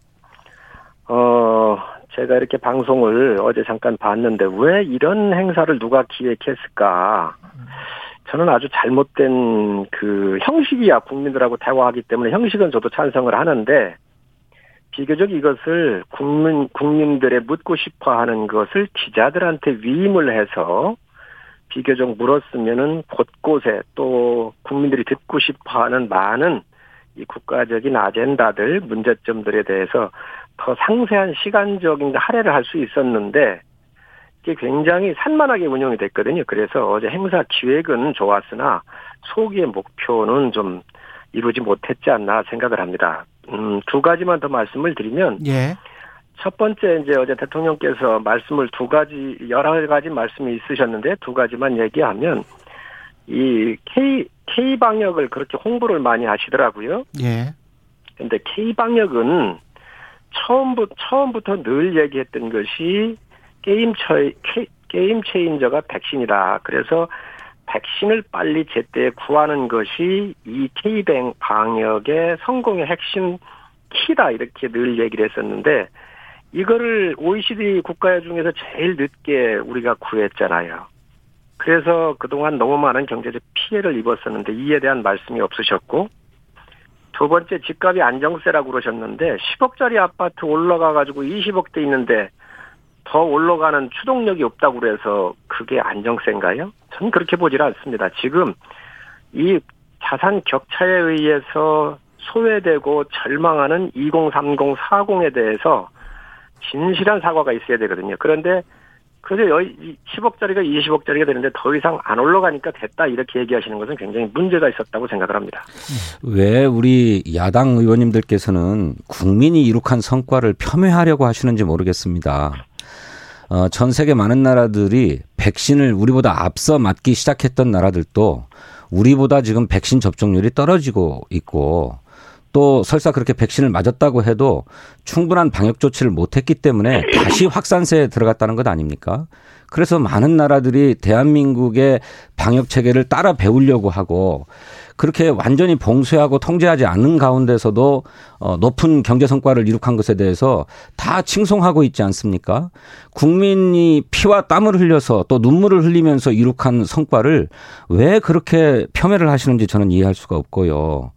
어, 제가 이렇게 방송을 어제 잠깐 봤는데 왜 이런 행사를 누가 기획했을까? 저는 아주 잘못된 그 형식이야 국민들하고 대화하기 때문에 형식은 저도 찬성을 하는데 비교적 이것을 국민 국민들의 묻고 싶어 하는 것을 기자들한테 위임을 해서 비교적 물었으면은 곳곳에 또 국민들이 듣고 싶어 하는 많은 이 국가적인 아젠다들, 문제점들에 대해서 더 상세한 시간적인 할애를 할 수 있었는데 이게 굉장히 산만하게 운영이 됐거든요. 그래서 어제 행사 기획은 좋았으나 소기의 목표는 좀 이루지 못했지 않나 생각을 합니다. 음, 두 가지만 더 말씀을 드리면 예. 첫 번째 이제 어제 대통령께서 말씀을 두 가지 여러 가지 말씀이 있으셨는데 두 가지만 얘기하면 이 K K 방역을 그렇게 홍보를 많이 하시더라고요. 예. 근데 K 방역은 처음부터 처음부터 늘 얘기했던 것이 게임 처 게임 체인저가 백신이다. 그래서 백신을 빨리 제때 구하는 것이 이 K 방역의 성공의 핵심 키다 이렇게 늘 얘기를 했었는데 이거를 OECD 국가 중에서 제일 늦게 우리가 구했잖아요. 그래서 그동안 너무 많은 경제적 피해를 입었었는데 이에 대한 말씀이 없으셨고 두 번째 집값이 안정세라고 그러셨는데 10억짜리 아파트 올라가 가지고 20억대 있는데 더 올라가는 추동력이 없다고 그래서 그게 안정세인가요? 저는 그렇게 보질 않습니다. 지금 이 자산 격차에 의해서 소외되고 절망하는 2030, 40에 대해서 진실한 사과가 있어야 되거든요. 그런데 그래서 10억짜리가 20억짜리가 되는데 더 이상 안 올라가니까 됐다 이렇게 얘기하시는 것은 굉장히 문제가 있었다고 생각을 합니다. 왜 우리 야당 의원님들께서는 국민이 이룩한 성과를 폄훼하려고 하시는지 모르겠습니다. 어, 전 세계 많은 나라들이 백신을 우리보다 앞서 맞기 시작했던 나라들도 우리보다 지금 백신 접종률이 떨어지고 있고 또 설사 그렇게 백신을 맞았다고 해도 충분한 방역 조치를 못했기 때문에 다시 확산세에 들어갔다는 것 아닙니까? 그래서 많은 나라들이 대한민국의 방역 체계를 따라 배우려고 하고 그렇게 완전히 봉쇄하고 통제하지 않는 가운데서도 어, 높은 경제 성과를 이룩한 것에 대해서 다 칭송하고 있지 않습니까? 국민이 피와 땀을 흘려서 또 눈물을 흘리면서 이룩한 성과를 왜 그렇게 폄훼를 하시는지 저는 이해할 수가 없고요.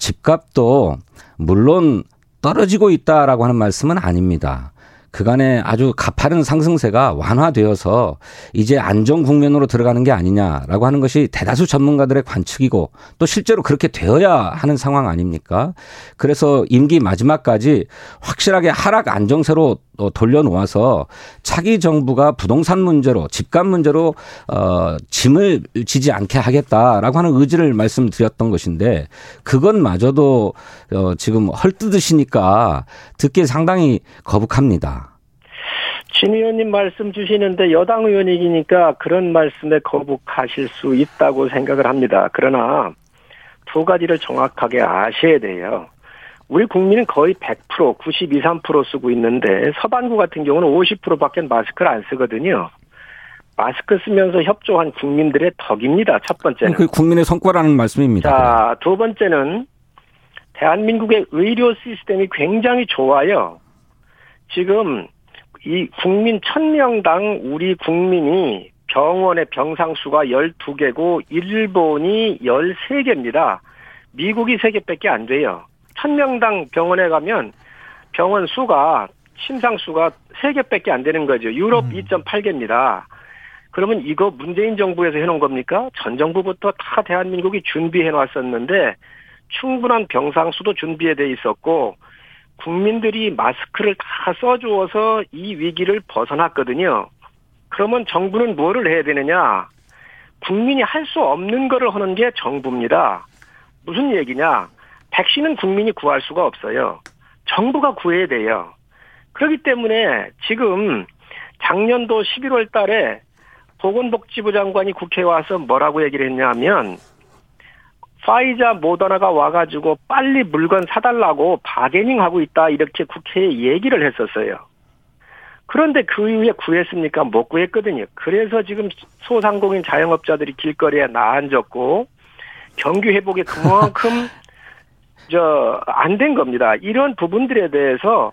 집값도 물론 떨어지고 있다라고 하는 말씀은 아닙니다. 그간의 아주 가파른 상승세가 완화되어서 이제 안정 국면으로 들어가는 게 아니냐라고 하는 것이 대다수 전문가들의 관측이고 또 실제로 그렇게 되어야 하는 상황 아닙니까? 그래서 임기 마지막까지 확실하게 하락 안정세로 돌려놓아서 차기 정부가 부동산 문제로 집값 문제로 어 짐을 지지 않게 하겠다라고 하는 의지를 말씀드렸던 것인데 그것마저도 어 지금 헐뜯으시니까 듣기 상당히 거북합니다. 진 의원님 말씀 주시는데 여당 의원이니까 그런 말씀에 거북하실 수 있다고 생각을 합니다. 그러나 두 가지를 정확하게 아셔야 돼요. 우리 국민은 거의 100%, 92, 3% 쓰고 있는데 서반구 같은 경우는 50%밖에 마스크를 안 쓰거든요. 마스크 쓰면서 협조한 국민들의 덕입니다. 첫 번째는. 그 국민의 성과라는 말씀입니다. 자, 두 번째는 대한민국의 의료 시스템이 굉장히 좋아요. 지금 이 국민 1000명당 우리 국민이 병원의 병상 수가 12개고 일본이 13개입니다. 미국이 3개밖에 안 돼요. 1000명당 병원에 가면 병원 수가 심상 수가 3개밖에 안 되는 거죠. 유럽 음. 2.8개입니다. 그러면 이거 문재인 정부에서 해놓은 겁니까? 전 정부부터 다 대한민국이 준비해 놨었는데 충분한 병상 수도 준비해 돼 있었고 국민들이 마스크를 다 써주어서 이 위기를 벗어났거든요. 그러면 정부는 뭐를 해야 되느냐? 국민이 할 수 없는 거를 하는 게 정부입니다. 무슨 얘기냐? 백신은 국민이 구할 수가 없어요. 정부가 구해야 돼요. 그렇기 때문에 지금 작년도 11월 달에 보건복지부 장관이 국회에 와서 뭐라고 얘기를 했냐면 파이자 모더나가 와가지고 빨리 물건 사달라고 바게닝하고 있다 이렇게 국회에 얘기를 했었어요. 그런데 그 이후에 구했습니까? 못 구했거든요. 그래서 지금 소상공인 자영업자들이 길거리에 나앉았고 경기 회복이 그만큼 저 안 된 겁니다. 이런 부분들에 대해서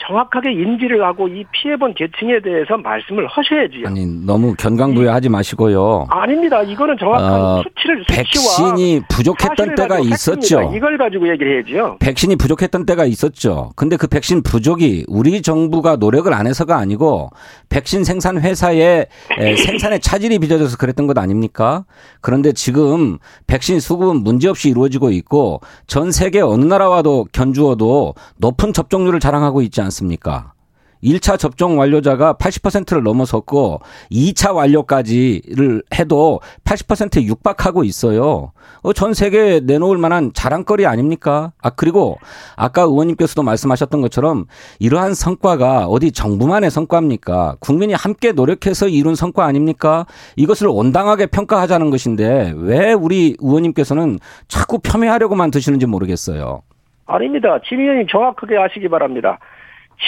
정확하게 인지를 하고 이 피해본 계층에 대해서 말씀을 하셔야지요. 아니 너무 견강부여하지 마시고요. 아닙니다. 이거는 정확한 어, 수치를 백신이 부족했던 때가 있었죠. 이걸 가지고 얘기를 해야죠. 백신이 부족했던 때가 있었죠. 근데 그 백신 부족이 우리 정부가 노력을 안 해서가 아니고 백신 생산 회사의 생산에 차질이 빚어져서 그랬던 것 아닙니까? 그런데 지금 백신 수급은 문제없이 이루어지고 있고 전 세계 어느 나라와도 견주어도 높은 접종률을 자랑하고 있지 않습니까? 1차 접종 완료자가 80%를 넘어섰고 2차 완료까지를 해도 80%에 육박하고 있어요. 어, 전 세계에 내놓을 만한 자랑거리 아닙니까? 아, 그리고 아까 의원님께서도 말씀하셨던 것처럼 이러한 성과가 어디 정부만의 성과입니까? 국민이 함께 노력해서 이룬 성과 아닙니까? 이것을 온당하게 평가하자는 것인데 왜 우리 의원님께서는 자꾸 폄훼하려고만 드시는지 모르겠어요. 아닙니다. 진 의원님 정확하게 아시기 바랍니다.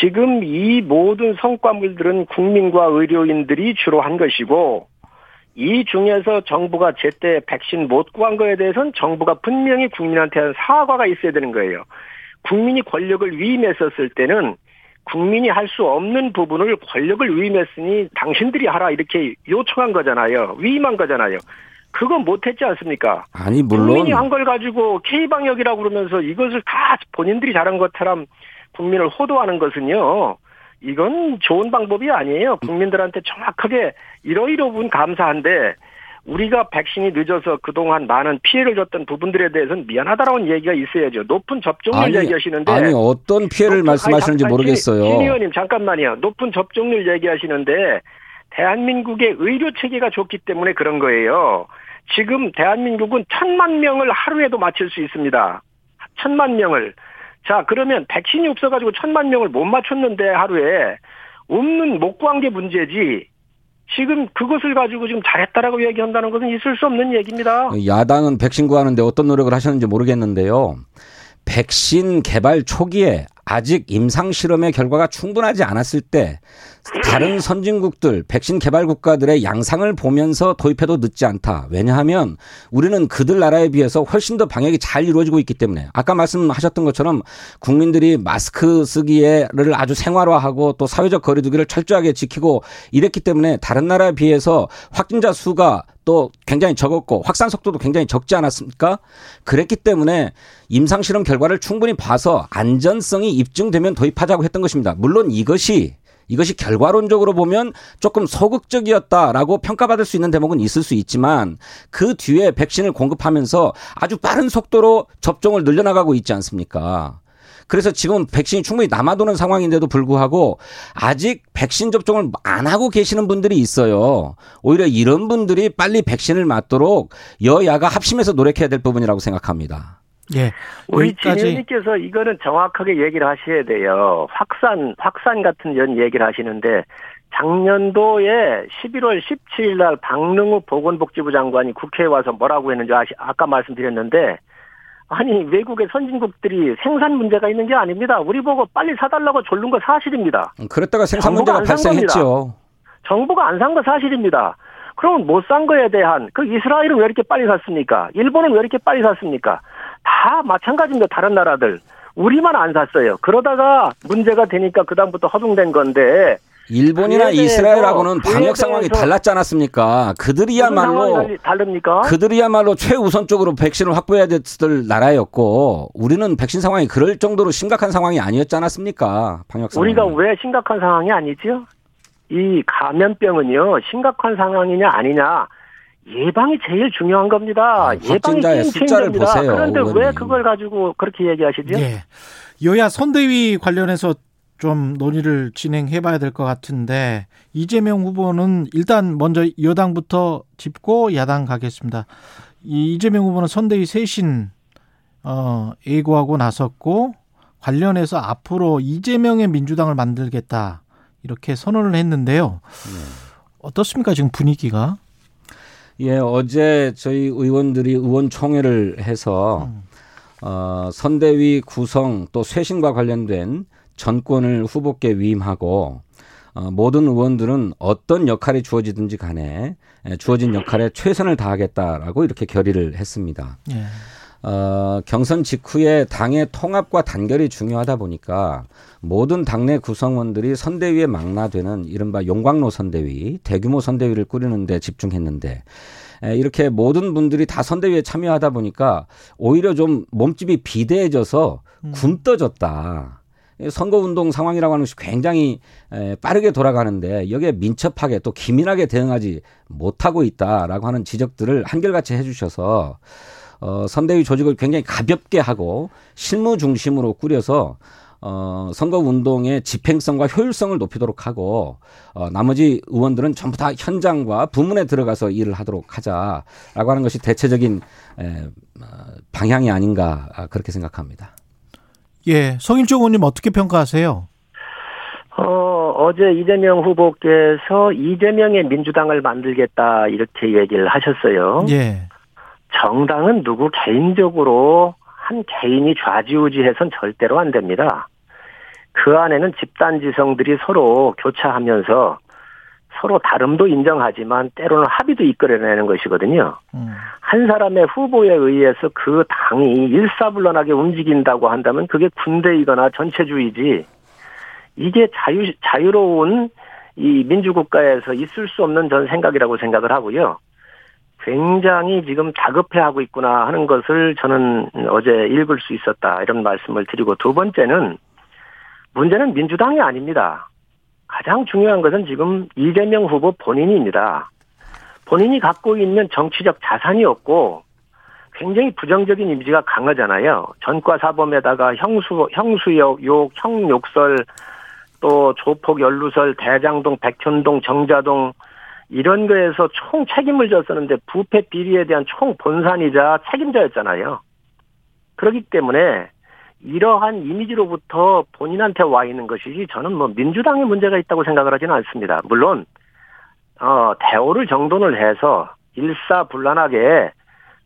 지금 이 모든 성과물들은 국민과 의료인들이 주로 한 것이고 이 중에서 정부가 제때 백신 못 구한 거에 대해서는 정부가 분명히 국민한테 한 사과가 있어야 되는 거예요. 국민이 권력을 위임했었을 때는 국민이 할 수 없는 부분을 권력을 위임했으니 당신들이 하라 이렇게 요청한 거잖아요. 위임한 거잖아요. 그건 못했지 않습니까? 아니 물론 국민이 한 걸 가지고 K 방역이라고 그러면서 이것을 다 본인들이 잘한 것처럼 국민을 호도하는 것은요. 이건 좋은 방법이 아니에요. 국민들한테 정확하게 이러이러분 감사한데 우리가 백신이 늦어서 그동안 많은 피해를 줬던 부분들에 대해서는 미안하다라는 얘기가 있어야죠. 높은 접종률 아니, 얘기하시는데 아니 어떤 피해를 높은, 말씀하시는지 아니, 모르겠어요. 진 의원님 잠깐만요. 높은 접종률 얘기하시는데 대한민국의 의료 체계가 좋기 때문에 그런 거예요. 지금 대한민국은 천만 명을 하루에도 맞출 수 있습니다. 천만 명을. 자, 그러면 백신이 없어가지고 천만 명을 못 맞췄는데 하루에 없는 못 구한 게 문제지. 지금 그것을 가지고 지금 잘했다라고 얘기한다는 것은 있을 수 없는 얘기입니다. 야당은 백신 구하는데 어떤 노력을 하셨는지 모르겠는데요. 백신 개발 초기에 아직 임상 실험의 결과가 충분하지 않았을 때 다른 선진국들 백신 개발 국가들의 양상을 보면서 도입해도 늦지 않다. 왜냐하면 우리는 그들 나라에 비해서 훨씬 더 방역이 잘 이루어지고 있기 때문에 아까 말씀하셨던 것처럼 국민들이 마스크 쓰기를 아주 생활화하고 또 사회적 거리두기를 철저하게 지키고 이랬기 때문에 다른 나라에 비해서 확진자 수가 또 굉장히 적었고 확산 속도도 굉장히 적지 않았습니까? 그랬기 때문에 임상 실험 결과를 충분히 봐서 안전성이 입증되면 도입하자고 했던 것입니다. 물론 이것이 이것이 결과론적으로 보면 조금 소극적이었다라고 평가받을 수 있는 대목은 있을 수 있지만 그 뒤에 백신을 공급하면서 아주 빠른 속도로 접종을 늘려나가고 있지 않습니까? 그래서 지금 백신이 충분히 남아도는 상황인데도 불구하고 아직 백신 접종을 안 하고 계시는 분들이 있어요. 오히려 이런 분들이 빨리 백신을 맞도록 여야가 합심해서 노력해야 될 부분이라고 생각합니다. 예. 우리 진현님께서 이거는 정확하게 얘기를 하셔야 돼요. 확산, 확산 같은 이런 얘기를 하시는데 작년도에 11월 17일 날 박능우 보건복지부 장관이 국회에 와서 뭐라고 했는지 아시, 아까 말씀드렸는데 아니 외국의 선진국들이 생산 문제가 있는 게 아닙니다. 우리 보고 빨리 사달라고 졸른 거 사실입니다. 그랬다가 생산 문제가 발생했죠. 정부가 안 산 거 사실입니다. 그러면 못 산 거에 대한 그 이스라엘은 왜 이렇게 빨리 샀습니까? 일본은 왜 이렇게 빨리 샀습니까? 다 마찬가지입니다. 다른 나라들. 우리만 안 샀어요. 그러다가 문제가 되니까 그다음부터 허둥댄 건데 일본이나 이스라엘하고는 방역 상황이 달랐지 않았습니까? 그들이야말로 다릅니까? 그들이야말로 최우선적으로 백신을 확보해야 됐을 나라였고 우리는 백신 상황이 그럴 정도로 심각한 상황이 아니었지 않았습니까? 방역 상황. 우리가 왜 심각한 상황이 아니죠? 이 감염병은요 심각한 상황이냐 아니냐 예방이 제일 중요한 겁니다. 아, 예방이 제일 숫자를 보세요. 그런데 의원님. 왜 그걸 가지고 그렇게 얘기하시죠? 예. 여야 선대위 관련해서 좀 논의를 진행해 봐야 될 것 같은데 이재명 후보는 일단 먼저 여당부터 짚고 야당 가겠습니다. 이 이재명 후보는 선대위 쇄신 어 예고하고 나섰고 관련해서 앞으로 이재명의 민주당을 만들겠다 이렇게 선언을 했는데요. 어떻습니까 지금 분위기가? 예, 어제 저희 의원들이 의원총회를 해서 어, 선대위 구성 또 쇄신과 관련된 전권을 후보께 위임하고 어, 모든 의원들은 어떤 역할이 주어지든지 간에 에, 주어진 역할에 최선을 다하겠다라고 이렇게 결의를 했습니다. 예. 어, 경선 직후에 당의 통합과 단결이 중요하다 보니까 모든 당내 구성원들이 선대위에 망라되는 이른바 용광로 선대위, 대규모 선대위를 꾸리는데 집중했는데 에, 이렇게 모든 분들이 다 선대위에 참여하다 보니까 오히려 좀 몸집이 비대해져서 굼떠졌다. 선거운동 상황이라고 하는 것이 굉장히 에, 빠르게 돌아가는데 여기에 민첩하게 또 기민하게 대응하지 못하고 있다라고 하는 지적들을 한결같이 해주셔서 어, 선대위 조직을 굉장히 가볍게 하고 실무 중심으로 꾸려서 어, 선거 운동의 집행성과 효율성을 높이도록 하고 어, 나머지 의원들은 전부 다 현장과 부문에 들어가서 일을 하도록 하자라고 하는 것이 대체적인 에, 어, 방향이 아닌가 아, 그렇게 생각합니다. 예. 성일종 의원님 어떻게 평가하세요? 어, 어제 이재명 후보께서 이재명의 민주당을 만들겠다 이렇게 얘기를 하셨어요. 예. 정당은 누구 개인적으로 한 개인이 좌지우지해선 절대로 안 됩니다. 그 안에는 집단 지성들이 서로 교차하면서 서로 다름도 인정하지만 때로는 합의도 이끌어내는 것이거든요. 음. 한 사람의 후보에 의해서 그 당이 일사불란하게 움직인다고 한다면 그게 군대이거나 전체주의지 이게 자유 자유로운 이 민주국가에서 있을 수 없는 전 생각이라고 생각을 하고요. 굉장히 지금 다급해하고 있구나 하는 것을 저는 어제 읽을 수 있었다 이런 말씀을 드리고 두 번째는 문제는 민주당이 아닙니다. 가장 중요한 것은 지금 이재명 후보 본인입니다. 본인이 갖고 있는 정치적 자산이 없고 굉장히 부정적인 이미지가 강하잖아요. 전과 사범에다가 형수 형수욕, 욕, 형욕설, 또 조폭 연루설, 대장동, 백현동, 정자동 이런 거에서 총 책임을 졌었는데 부패 비리에 대한 총 본산이자 책임자였잖아요. 그렇기 때문에 이러한 이미지로부터 본인한테 와 있는 것이지 저는 뭐 민주당의 문제가 있다고 생각을 하지는 않습니다. 물론 어 대오를 정돈을 해서 일사불란하게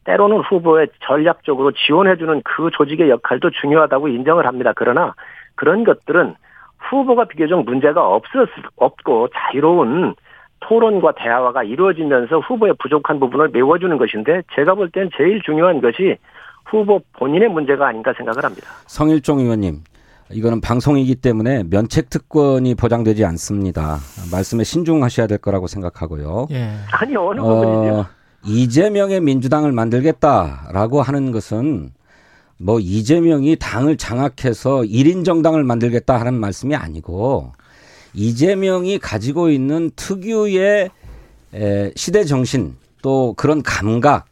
때로는 후보에 전략적으로 지원해주는 그 조직의 역할도 중요하다고 인정을 합니다. 그러나 그런 것들은 후보가 비교적 문제가 없었 없고 자유로운 토론과 대화가 이루어지면서 후보의 부족한 부분을 메워주는 것인데 제가 볼 땐 제일 중요한 것이 후보 본인의 문제가 아닌가 생각을 합니다. 성일종 의원님, 이거는 방송이기 때문에 면책 특권이 보장되지 않습니다. 말씀에 신중하셔야 될 거라고 생각하고요. 예. 아니 어느? 어, 이재명의 민주당을 만들겠다라고 하는 것은 뭐 이재명이 당을 장악해서 1인 정당을 만들겠다 하는 말씀이 아니고 이재명이 가지고 있는 특유의 에, 시대 정신 또 그런 감각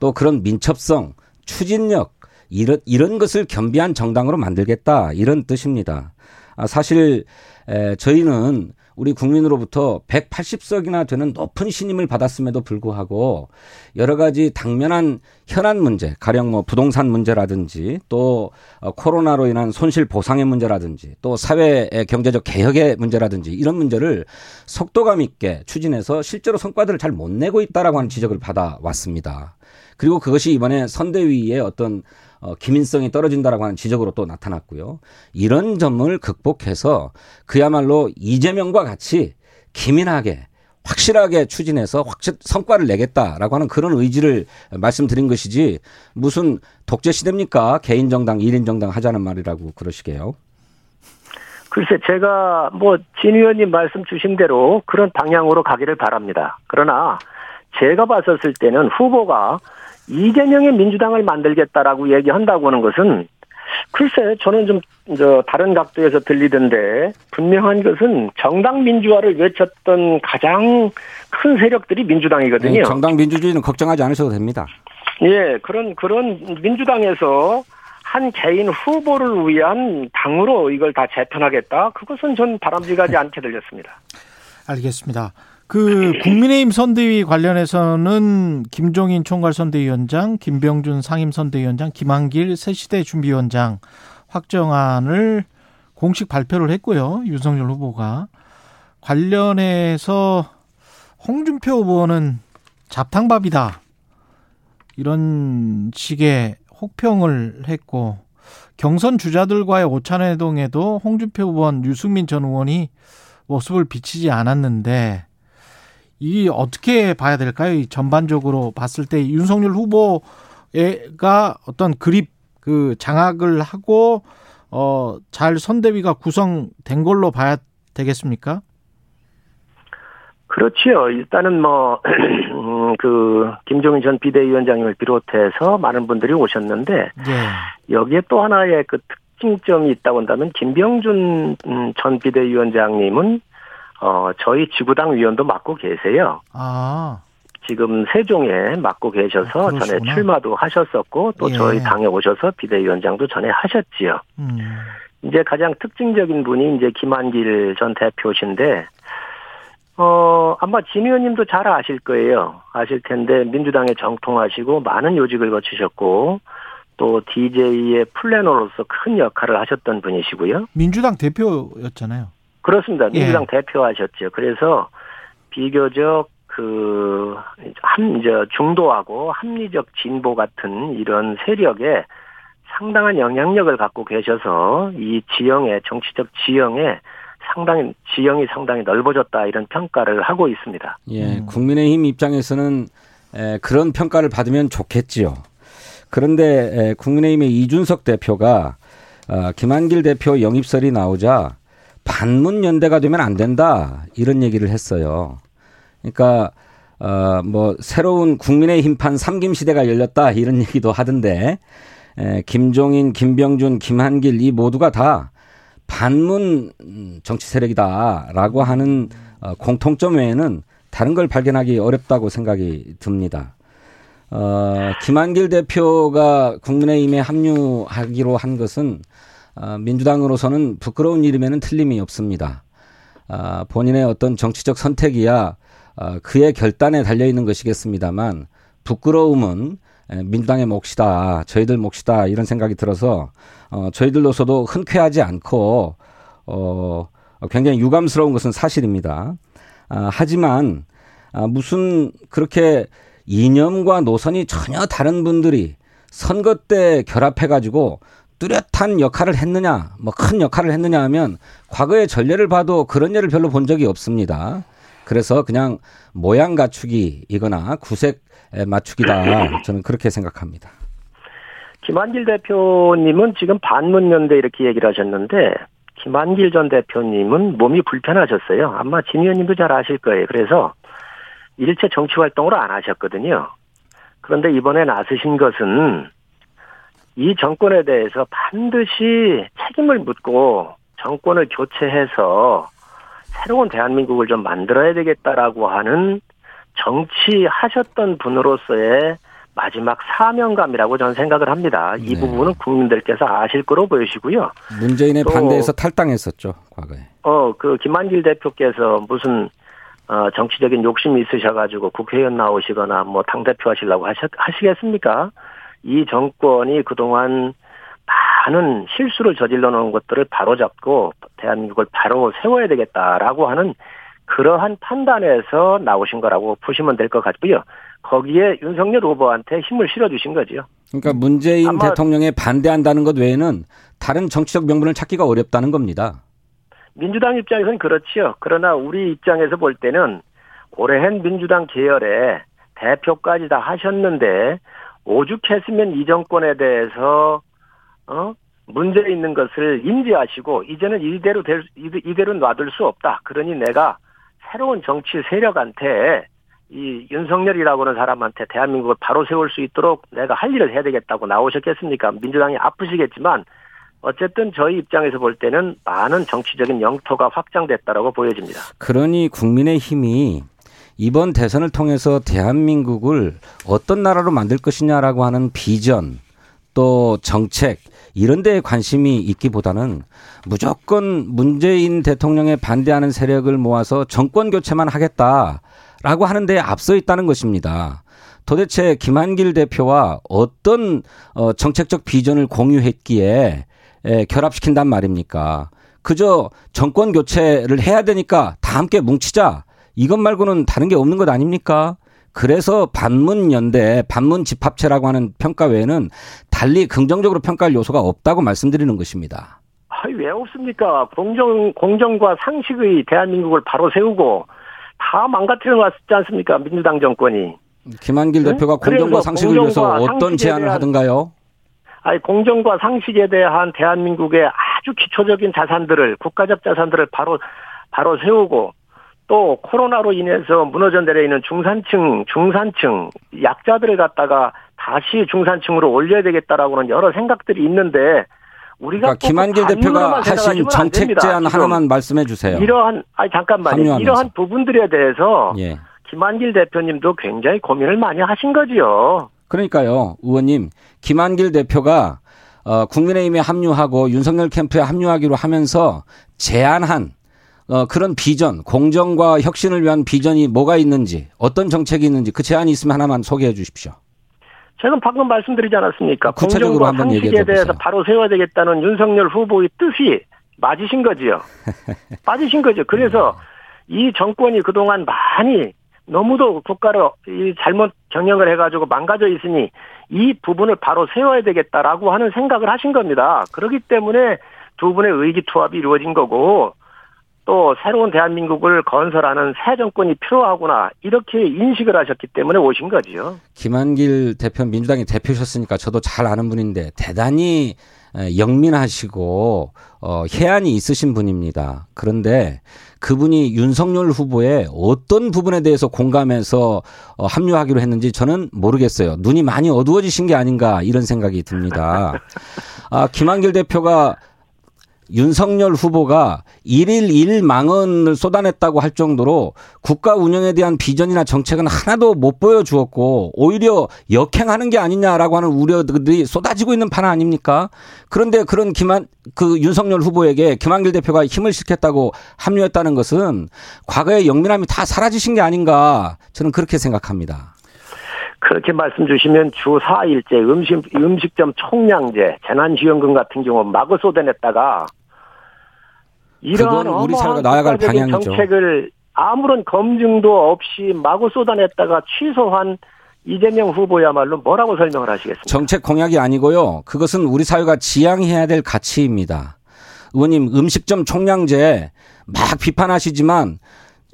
또 그런 민첩성 추진력 이런 이런 것을 겸비한 정당으로 만들겠다 이런 뜻입니다. 아, 사실 에, 저희는 우리 국민으로부터 180석이나 되는 높은 신임을 받았음에도 불구하고 여러 가지 당면한 현안 문제, 가령 뭐 부동산 문제라든지 또 어, 코로나로 인한 손실 보상의 문제라든지 또 사회 경제적 개혁의 문제라든지 이런 문제를 속도감 있게 추진해서 실제로 성과들을 잘 못 내고 있다라고 하는 지적을 받아왔습니다. 그리고 그것이 이번에 선대위의 어떤 어, 기민성이 떨어진다라고 하는 지적으로 또 나타났고요. 이런 점을 극복해서 그야말로 이재명과 같이 기민하게 확실하게 추진해서 확실 성과를 내겠다라고 하는 그런 의지를 말씀드린 것이지 무슨 독재 시대입니까? 개인 정당, 1인 정당 하자는 말이라고 그러시게요. 글쎄 제가 뭐 진 의원님 말씀 주신 대로 그런 방향으로 가기를 바랍니다. 그러나 제가 봤었을 때는 후보가 이재명의 민주당을 만들겠다라고 얘기한다고 하는 것은 글쎄 저는 좀 저 다른 각도에서 들리던데 분명한 것은 정당 민주화를 외쳤던 가장 큰 세력들이 민주당이거든요. 네, 정당 민주주의는 걱정하지 않으셔도 됩니다. 예, 그런 그런 민주당에서 한 개인 후보를 위한 당으로 이걸 다 재편하겠다. 그것은 전 바람직하지 않게 들렸습니다. 알겠습니다. 그 국민의힘 선대위 관련해서는 김종인 총괄 선대위원장, 김병준 상임 선대위원장, 김한길 새시대 준비위원장 확정안을 공식 발표를 했고요. 윤석열 후보가 관련해서 홍준표 후보는 잡탕밥이다. 이런 식의 혹평을 했고 경선 주자들과의 오찬회동에도 홍준표 후보원 유승민 전 의원이 모습을 비치지 않았는데 이 어떻게 봐야 될까요? 이 전반적으로 봤을 때 윤석열 후보가 어떤 그립 그 장악을 하고 어 잘 선대위가 구성된 걸로 봐야 되겠습니까? 그렇지요. 일단은 뭐, 음, 그, 김종인 전 비대위원장님을 비롯해서 많은 분들이 오셨는데, 예. 여기에 또 하나의 그 특징점이 있다고 한다면, 김병준 음, 전 비대위원장님은, 어, 저희 지구당 위원도 맡고 계세요. 아, 지금 세종에 맡고 계셔서 아, 전에. 출마도 하셨었고, 또 예. 저희 당에 오셔서 비대위원장도 전에 하셨지요. 음, 이제 가장 특징적인 분이 이제 김한길 전 대표신데, 어, 아마 진 의원님도 잘 아실 거예요. 아실 텐데, 민주당에 정통하시고, 많은 요직을 거치셨고, 또 DJ의 플래너로서 큰 역할을 하셨던 분이시고요. 민주당 대표였잖아요. 그렇습니다. 예. 민주당 대표하셨죠. 그래서 비교적 그, 함, 이제 중도하고 합리적 진보 같은 이런 세력에 상당한 영향력을 갖고 계셔서 이 지형의 정치적 지형에 상당히 지형이 상당히 넓어졌다 이런 평가를 하고 있습니다. 예, 음. 국민의힘 입장에서는 에, 그런 평가를 받으면 좋겠지요. 그런데 에, 국민의힘의 이준석 대표가 아, 김한길 대표 영입설이 나오자 반문 연대가 되면 안 된다 이런 얘기를 했어요. 그러니까 어, 뭐 새로운 국민의 힘판 삼김 시대가 열렸다 이런 얘기도 하던데 에, 김종인, 김병준, 김한길 이 모두가 다 반문 음, 정치 세력이다라고 하는 어, 공통점 외에는 다른 걸 발견하기 어렵다고 생각이 듭니다. 어, 김한길 대표가 국민의힘에 합류하기로 한 것은 어, 민주당으로서는 부끄러운 일임에는 틀림이 없습니다. 아, 본인의 어떤 정치적 선택이야 어, 그의 결단에 달려 있는 것이겠습니다만 부끄러움은 에, 민주당의 몫이다, 저희들 몫이다 이런 생각이 들어서 어, 저희들로서도 흔쾌하지 않고 어, 굉장히 유감스러운 것은 사실입니다. 아, 하지만 아, 무슨 그렇게 이념과 노선이 전혀 다른 분들이 선거 때 결합해가지고 뚜렷한 역할을 했느냐, 뭐 큰 역할을 했느냐 하면 과거의 전례를 봐도 그런 예를 별로 본 적이 없습니다. 그래서 그냥 모양 갖추기이거나 구색 맞추기다. 저는 그렇게 생각합니다. 김한길 대표님은 지금 반문연대 이렇게 얘기를 하셨는데 김한길 전 대표님은 몸이 불편하셨어요. 아마 진 의원님도 잘 아실 거예요. 그래서 일체 정치 활동을 안 하셨거든요. 그런데 이번에 나서신 것은 이 정권에 대해서 반드시 책임을 묻고 정권을 교체해서 새로운 대한민국을 좀 만들어야 되겠다라고 하는 정치하셨던 분으로서의 마지막 사명감이라고 저는 생각을 합니다. 이 네. 부분은 국민들께서 아실 거로 보이시고요. 문재인의 또- 반대에서 탈당했었죠 과거에. 어, 그 김한길 대표께서 무슨 어, 정치적인 욕심이 있으셔가지고 국회의원 나오시거나 뭐 당대표 하시려고 하셨, 하시겠습니까? 이 정권이 그동안 많은 실수를 저질러 놓은 것들을 바로잡고 대한민국을 바로 세워야 되겠다라고 하는 그러한 판단에서 나오신 거라고 보시면 될 것 같고요. 거기에 윤석열 후보한테 힘을 실어주신 거지요. 그러니까 문재인 대통령에 반대한다는 것 외에는 다른 정치적 명분을 찾기가 어렵다는 겁니다. 민주당 입장에서는 그렇지요. 그러나 우리 입장에서 볼 때는 오래한 민주당 계열의 대표까지 다 하셨는데 오죽했으면 이 정권에 대해서 어 문제 있는 것을 인지하시고 이제는 이대로 될 이대- 이대로 놔둘 수 없다. 그러니 내가 새로운 정치 세력한테 이 윤석열이라고 하는 사람한테 대한민국을 바로 세울 수 있도록 내가 할 일을 해야 되겠다고 나오셨겠습니까? 민주당이 아프시겠지만 어쨌든 저희 입장에서 볼 때는 많은 정치적인 영토가 확장됐다라고 보여집니다. 그러니 국민의 힘이 이번 대선을 통해서 대한민국을 어떤 나라로 만들 것이냐라고 하는 비전 또 정책 이런 데에 관심이 있기보다는 무조건 문재인 대통령에 반대하는 세력을 모아서 정권 교체만 하겠다라고 하는 데에 앞서 있다는 것입니다. 도대체 김한길 대표와 어떤 어, 정책적 비전을 공유했기에 에, 결합시킨단 말입니까? 그저 정권 교체를 해야 되니까 다 함께 뭉치자. 이것 말고는 다른 게 없는 것 아닙니까? 그래서 반문 연대, 반문 집합체라고 하는 평가 외에는 달리 긍정적으로 평가할 요소가 없다고 말씀드리는 것입니다. 아, 아이, 왜 없습니까? 공정, 공정과 상식의 대한민국을 바로 세우고 다 망가뜨려 놨지 않습니까? 민주당 정권이. 김한길 네? 대표가 공정과 상식을 위해서 공정과 어떤 상식에 제안을 대한- 하던가요? 아니, 공정과 상식에 대한 대한민국의 아주 기초적인 자산들을, 국가적 자산들을 바로, 바로 세우고, 또 코로나로 인해서 무너져 내려 있는 중산층, 중산층, 약자들을 갖다가 다시 중산층으로 올려야 되겠다라고는 여러 생각들이 있는데, 우리가 그러니까 김한길 대표가 하신 정책 제안 하나만 말씀해 주세요. 이러한, 아니, 잠깐만요. 합류하면서. 이러한 부분들에 대해서 예. 김한길 대표님도 굉장히 고민을 많이 하신 거지요. 그러니까요, 의원님, 김한길 대표가 어, 국민의힘에 합류하고 윤석열 캠프에 합류하기로 하면서 제안한 어, 그런 비전, 공정과 혁신을 위한 비전이 뭐가 있는지, 어떤 정책이 있는지 그 제안이 있으면 하나만 소개해 주십시오. 제가 방금 말씀드리지 않았습니까? 구체적으로 공정과 한번 상식에 얘기해 대해서. 바로 세워야 되겠다는 윤석열 후보의 뜻이 맞으신 거지요. 빠지신 거죠. 그래서 이 정권이 그동안 많이 너무도 국가를 이 잘못 경영을 해가지고 망가져 있으니 이 부분을 바로 세워야 되겠다라고 하는 생각을 하신 겁니다. 그렇기 때문에 두 분의 의기투합이 이루어진 거고 또 새로운 대한민국을 건설하는 새 정권이 필요하구나 이렇게 인식을 하셨기 때문에 오신 거지요. 김한길 대표 민주당의 대표셨으니까 저도 잘 아는 분인데 대단히 에, 영민하시고 어, 해안이 있으신 분입니다. 그런데 그분이 윤석열 후보의 어떤 부분에 대해서 공감해서 어, 합류하기로 했는지 저는 모르겠어요. 눈이 많이 어두워지신 게 아닌가 이런 생각이 듭니다. 아, 김한길 대표가 윤석열 후보가 일일 일망언을 쏟아냈다고 할 정도로 국가 운영에 대한 비전이나 정책은 하나도 못 보여주었고 오히려 역행하는 게 아니냐라고 하는 우려들이 쏟아지고 있는 판 아닙니까? 그런데 그런 김한 그 윤석열 후보에게 김한길 대표가 힘을 실겠다고 합류했다는 것은 과거의 영민함이 다 사라지신 게 아닌가 저는 그렇게 생각합니다. 그렇게 말씀 주시면 주 4일째 음식, 음식점 총량제, 재난지원금 같은 경우 마구 쏟아냈다가 그건 우리 사회가 나아갈 방향이죠. 정책을 아무런 검증도 없이 마구 쏟아냈다가 취소한 이재명 후보야말로 뭐라고 설명을 하시겠습니까? 정책 공약이 아니고요. 그것은 우리 사회가 지향해야 될 가치입니다. 의원님 음식점 총량제 막 비판하시지만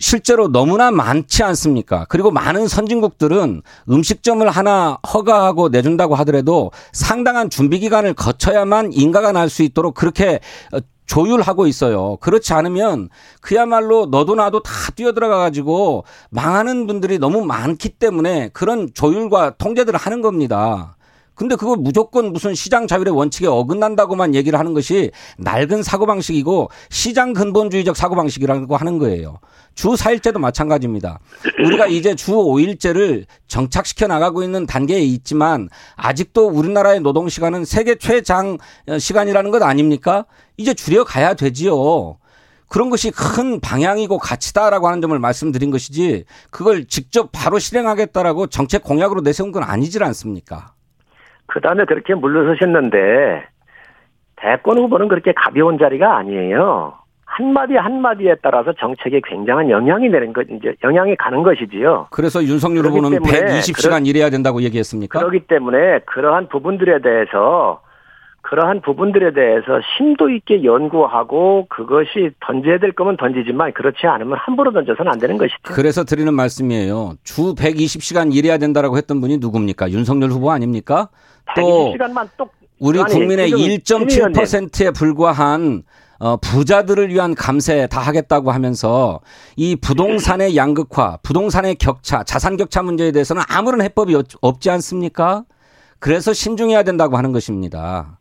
실제로 너무나 많지 않습니까? 그리고 많은 선진국들은 음식점을 하나 허가하고 내준다고 하더라도 상당한 준비 기간을 거쳐야만 인가가 날 수 있도록 그렇게 어, 조율하고 있어요. 그렇지 않으면 그야말로 너도 나도 다 뛰어들어가 가지고 망하는 분들이 너무 많기 때문에 그런 조율과 통제들을 하는 겁니다. 근데 그거 무조건 무슨 시장 자율의 원칙에 어긋난다고만 얘기를 하는 것이 낡은 사고방식이고 시장 근본주의적 사고방식이라고 하는 거예요. 주 4일제도 마찬가지입니다. 우리가 이제 주 5일제를 정착시켜 나가고 있는 단계에 있지만 아직도 우리나라의 노동시간은 세계 최장 시간이라는 것 아닙니까? 이제 줄여가야 되지요. 그런 것이 큰 방향이고 가치다라고 하는 점을 말씀드린 것이지 그걸 직접 바로 실행하겠다라고 정책 공약으로 내세운 건 아니질 않습니까? 그 다음에 그렇게 물러서셨는데 대권 후보는 그렇게 가벼운 자리가 아니에요. 한마디 한마디에 따라서 정책에 굉장한 영향이 내는 것, 이제 영향이 가는 것이지요. 그래서 윤석열 후보는 때문에 120시간 일해야 된다고 얘기했습니까? 그렇기 때문에 그러한 부분들에 대해서 그러한 부분들에 대해서 심도 있게 연구하고 그것이 던져야 될 거면 던지지만 그렇지 않으면 함부로 던져서는 안 되는 것이죠. 그래서 드리는 말씀이에요. 주 120시간 일해야 된다라고 했던 분이 누굽니까? 윤석열 후보 아닙니까? 또 120시간만 똑 우리 아니, 국민의 지금 임 의원님. 1.7%에 불과한 어, 부자들을 위한 감세 다 하겠다고 하면서 이 부동산의 양극화, 부동산의 격차, 자산 격차 문제에 대해서는 아무런 해법이 없- 없지 않습니까? 그래서 신중해야 된다고 하는 것입니다.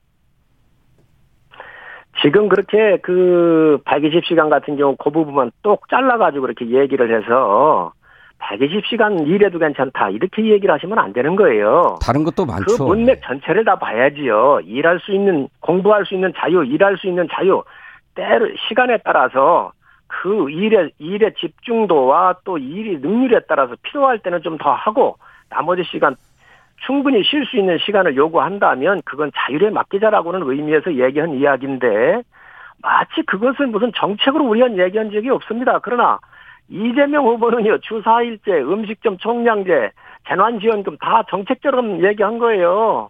지금 그렇게 그 120시간 같은 경우 그 부분만 똑 잘라가지고 이렇게 얘기를 해서 120시간 일해도 괜찮다 이렇게 얘기를 하시면 안 되는 거예요. 다른 것도 그 많죠. 문맥 전체를 다 봐야지요. 일할 수 있는 공부할 수 있는 자유, 일할 수 있는 자유 때로 시간에 따라서 그 일의 일의 집중도와 또 일이 능률에 따라서 필요할 때는 좀 더 하고 나머지 시간 충분히 쉴 수 있는 시간을 요구한다면 그건 자율에 맡기자라고는 의미에서 얘기한 이야기인데 마치 그것을 무슨 정책으로 우리한 얘기한 적이 없습니다. 그러나 이재명 후보는요 주 4일째 음식점 총량제 재난지원금 다 정책처럼 얘기한 거예요.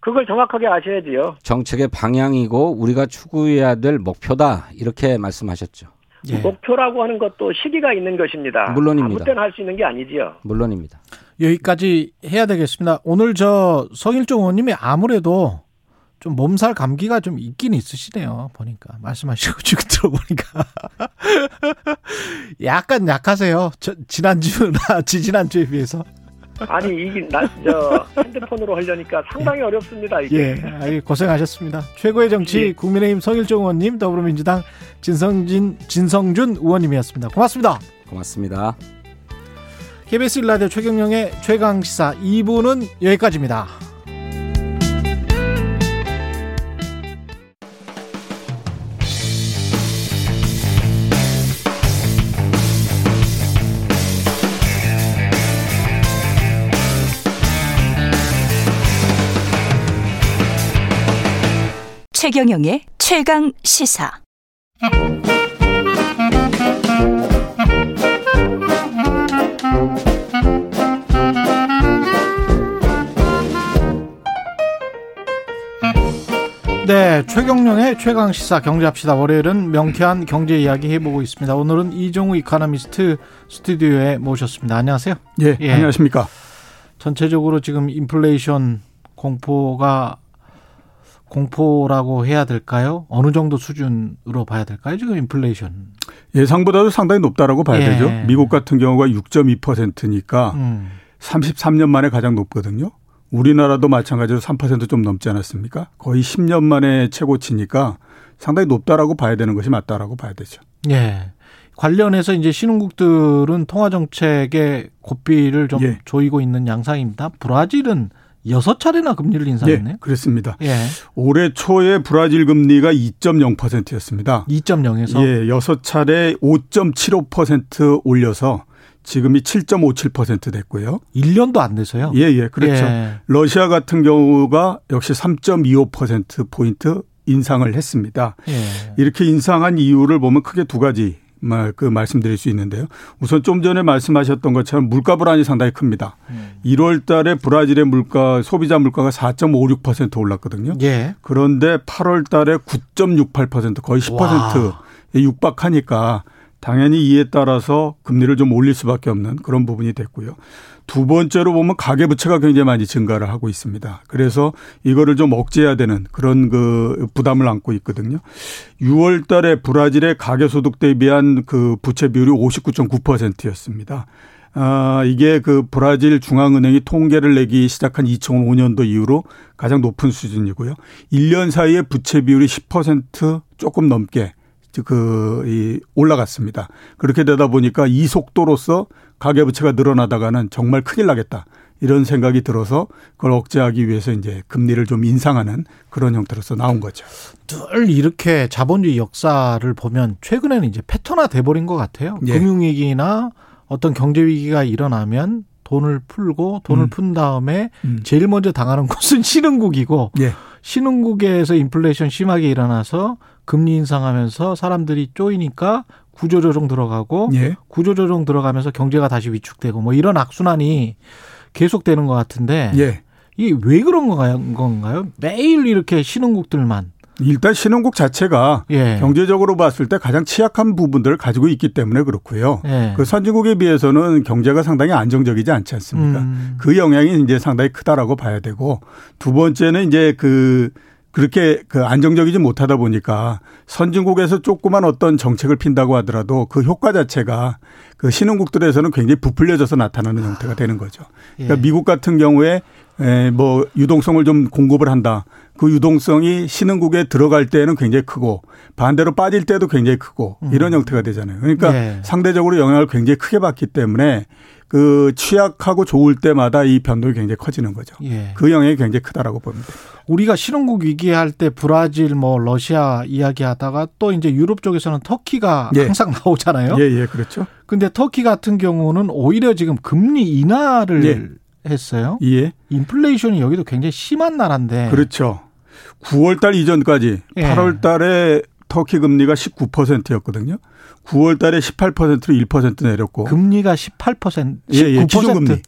그걸 정확하게 아셔야지요. 정책의 방향이고 우리가 추구해야 될 목표다 이렇게 말씀하셨죠. 예. 목표라고 하는 것도 시기가 있는 것입니다. 물론입니다. 아무 때나 할 수 있는 게 아니지요. 물론입니다. 여기까지 해야 되겠습니다. 오늘 저 성일종 의원님이 아무래도 좀 몸살 감기가 좀 있긴 있으시네요. 보니까 말씀하시고 지금 들어보니까 약간 약하세요. 저, 지난주나 지지난주에 비해서. 아니 이게 나저 핸드폰으로 하려니까 상당히 어렵습니다. 이게. 예, 아이, 고생하셨습니다. 최고의 정치 예. 국민의힘 성일종 의원님, 더불어민주당 진성진 진성준 의원님이었습니다. 고맙습니다. 고맙습니다. KBS 일라디오 최경영의 최강 시사 2부는 여기까지입니다. 최경영의 최강 시사. 네, 최경영의 최강 시사 경제합시다. 월요일은 명쾌한 경제 이야기 해보고 있습니다. 오늘은 이종우 이카노미스트 스튜디오에 모셨습니다. 안녕하세요. 예, 예. 안녕하십니까. 전체적으로 지금 인플레이션 공포가 공포라고 해야 될까요? 어느 정도 수준으로 봐야 될까요? 지금 인플레이션. 예상보다도 상당히 높다라고 봐야 예. 되죠. 미국 같은 경우가 6.2%니까 음. 33년 만에 가장 높거든요. 우리나라도 마찬가지로 3%좀 넘지 않았습니까? 거의 10년 만에 최고치니까 상당히 높다라고 봐야 되는 것이 맞다라고 봐야 되죠. 예. 관련해서 이제 신흥국들은 통화 정책의 고삐를 좀 예. 조이고 있는 양상입니다. 브라질은 여섯 차례나 금리를 인상했네요. 예, 그렇습니다. 예. 올해 초에 브라질 금리가 2.0%였습니다. 2.0에서 예, 여섯 차례 5.75% 올려서 지금이 7.57% 됐고요. 1년도 안 돼서요. 예, 예, 그렇죠. 예. 러시아 같은 경우가 역시 3.25% 포인트 인상을 했습니다. 예. 이렇게 인상한 이유를 보면 크게 두 가지 말, 그 말씀드릴 수 있는데요. 우선 좀 전에 말씀하셨던 것처럼 물가 불안이 상당히 큽니다. 음. 1월 달에 브라질의 물가, 소비자 물가가 4.56% 올랐거든요. 예. 그런데 8월 달에 9.68% 거의 10%에 육박하니까 당연히 이에 따라서 금리를 좀 올릴 수밖에 없는 그런 부분이 됐고요. 두 번째로 보면 가계 부채가 굉장히 많이 증가를 하고 있습니다. 그래서 이거를 좀 억제해야 되는 그런 그 부담을 안고 있거든요. 6월 달에 브라질의 가계 소득 대비한 그 부채 비율이 59.9%였습니다. 아, 이게 그 브라질 중앙은행이 통계를 내기 시작한 2005년도 이후로 가장 높은 수준이고요. 1년 사이에 부채 비율이 10% 조금 넘게 그, 이, 올라갔습니다. 그렇게 되다 보니까 이 속도로서 가계부채가 늘어나다가는 정말 큰일 나겠다. 이런 생각이 들어서 그걸 억제하기 위해서 이제 금리를 좀 인상하는 그런 형태로서 나온 거죠. 늘 이렇게 자본주의 역사를 보면 최근에는 이제 패턴화 돼버린 것 같아요. 예. 금융위기나 어떤 경제위기가 일어나면 돈을 풀고 돈을 음. 푼 다음에 음. 제일 먼저 당하는 곳은 신흥국이고 예. 신흥국에서 인플레이션 심하게 일어나서 금리 인상하면서 사람들이 쪼이니까 구조조정 들어가고 예. 구조조정 들어가면서 경제가 다시 위축되고 뭐 이런 악순환이 계속되는 것 같은데 예. 이게 왜 그런 건가요? 건가요? 매일 이렇게 신흥국들만 일단 신흥국 자체가 예. 경제적으로 봤을 때 가장 취약한 부분들을 가지고 있기 때문에 그렇고요. 예. 그 선진국에 비해서는 경제가 상당히 안정적이지 않지 않습니까? 음. 그 영향이 이제 상당히 크다라고 봐야 되고 두 번째는 이제 그 그렇게 그 안정적이지 못하다 보니까 선진국에서 조그만 어떤 정책을 핀다고 하더라도 그 효과 자체가 그 신흥국들에서는 굉장히 부풀려져서 나타나는 형태가 되는 거죠. 그러니까 예. 미국 같은 경우에 에, 뭐 유동성을 좀 공급을 한다. 그 유동성이 신흥국에 들어갈 때는 굉장히 크고 반대로 빠질 때도 굉장히 크고 이런 형태가 되잖아요. 그러니까 예. 상대적으로 영향을 굉장히 크게 받기 때문에 그 취약하고 좋을 때마다 이 변동이 굉장히 커지는 거죠. 예. 그 영향이 굉장히 크다라고 봅니다. 우리가 신흥국 위기할 때 브라질 뭐 러시아 이야기하다가 또 이제 유럽 쪽에서는 터키가 예. 항상 나오잖아요. 예, 예, 그렇죠. 근데 터키 같은 경우는 오히려 지금 금리 인하를 예. 했어요. 예. 인플레이션이 여기도 굉장히 심한 나라인데. 그렇죠. 9월 달 이전까지 예. 8월 달에 터키 금리가 19%였거든요. 9월 달에 18%로 1% 내렸고. 금리가 18%, 19%. 예, 예, 기준금리.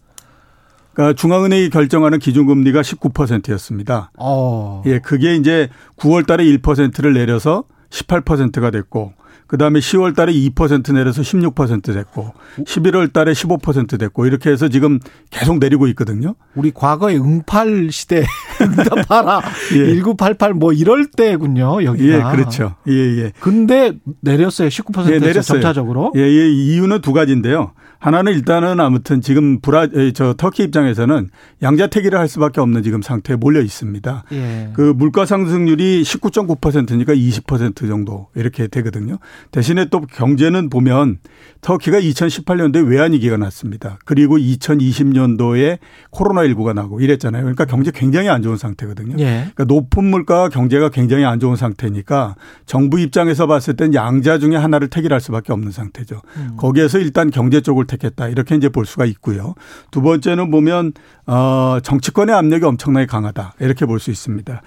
그러니까 중앙은행이 결정하는 기준금리가 19%였습니다. 어. 예, 그게 이제 9월 달에 1%를 내려서 18%가 됐고 그다음에 10월 달에 2% 내려서 16% 됐고 11월 달에 15% 됐고 이렇게 해서 지금 계속 내리고 있거든요. 우리 과거의 응팔 시대 응답하라 예. 1988뭐 이럴 때군요. 여기가. 예, 그렇죠. 예, 예. 근데 내렸어요. 19%에서 예, 내렸어요. 점차적으로. 예, 예, 이유는 두 가지인데요. 하나는 일단은 아무튼 지금 브라 에, 저 터키 입장에서는 양자택일을 할 수밖에 없는 지금 상태에 몰려 있습니다. 예. 그 물가 상승률이 19.9%니까 20% 정도 이렇게 되거든요. 대신에 또 경제는 보면 터키가 2018년도에 외환위기가 났습니다. 그리고 2020년도에 코로나19가 나고 이랬잖아요. 그러니까 경제 굉장히 안 좋은 상태거든요. 예. 그러니까 높은 물가와 경제가 굉장히 안 좋은 상태니까 정부 입장에서 봤을 땐 양자 중에 하나를 택일할 수밖에 없는 상태죠. 음. 거기에서 일단 경제 쪽을 택했다. 이렇게 이제 볼 수가 있고요. 두 번째는 보면 어 정치권의 압력이 엄청나게 강하다. 이렇게 볼 수 있습니다.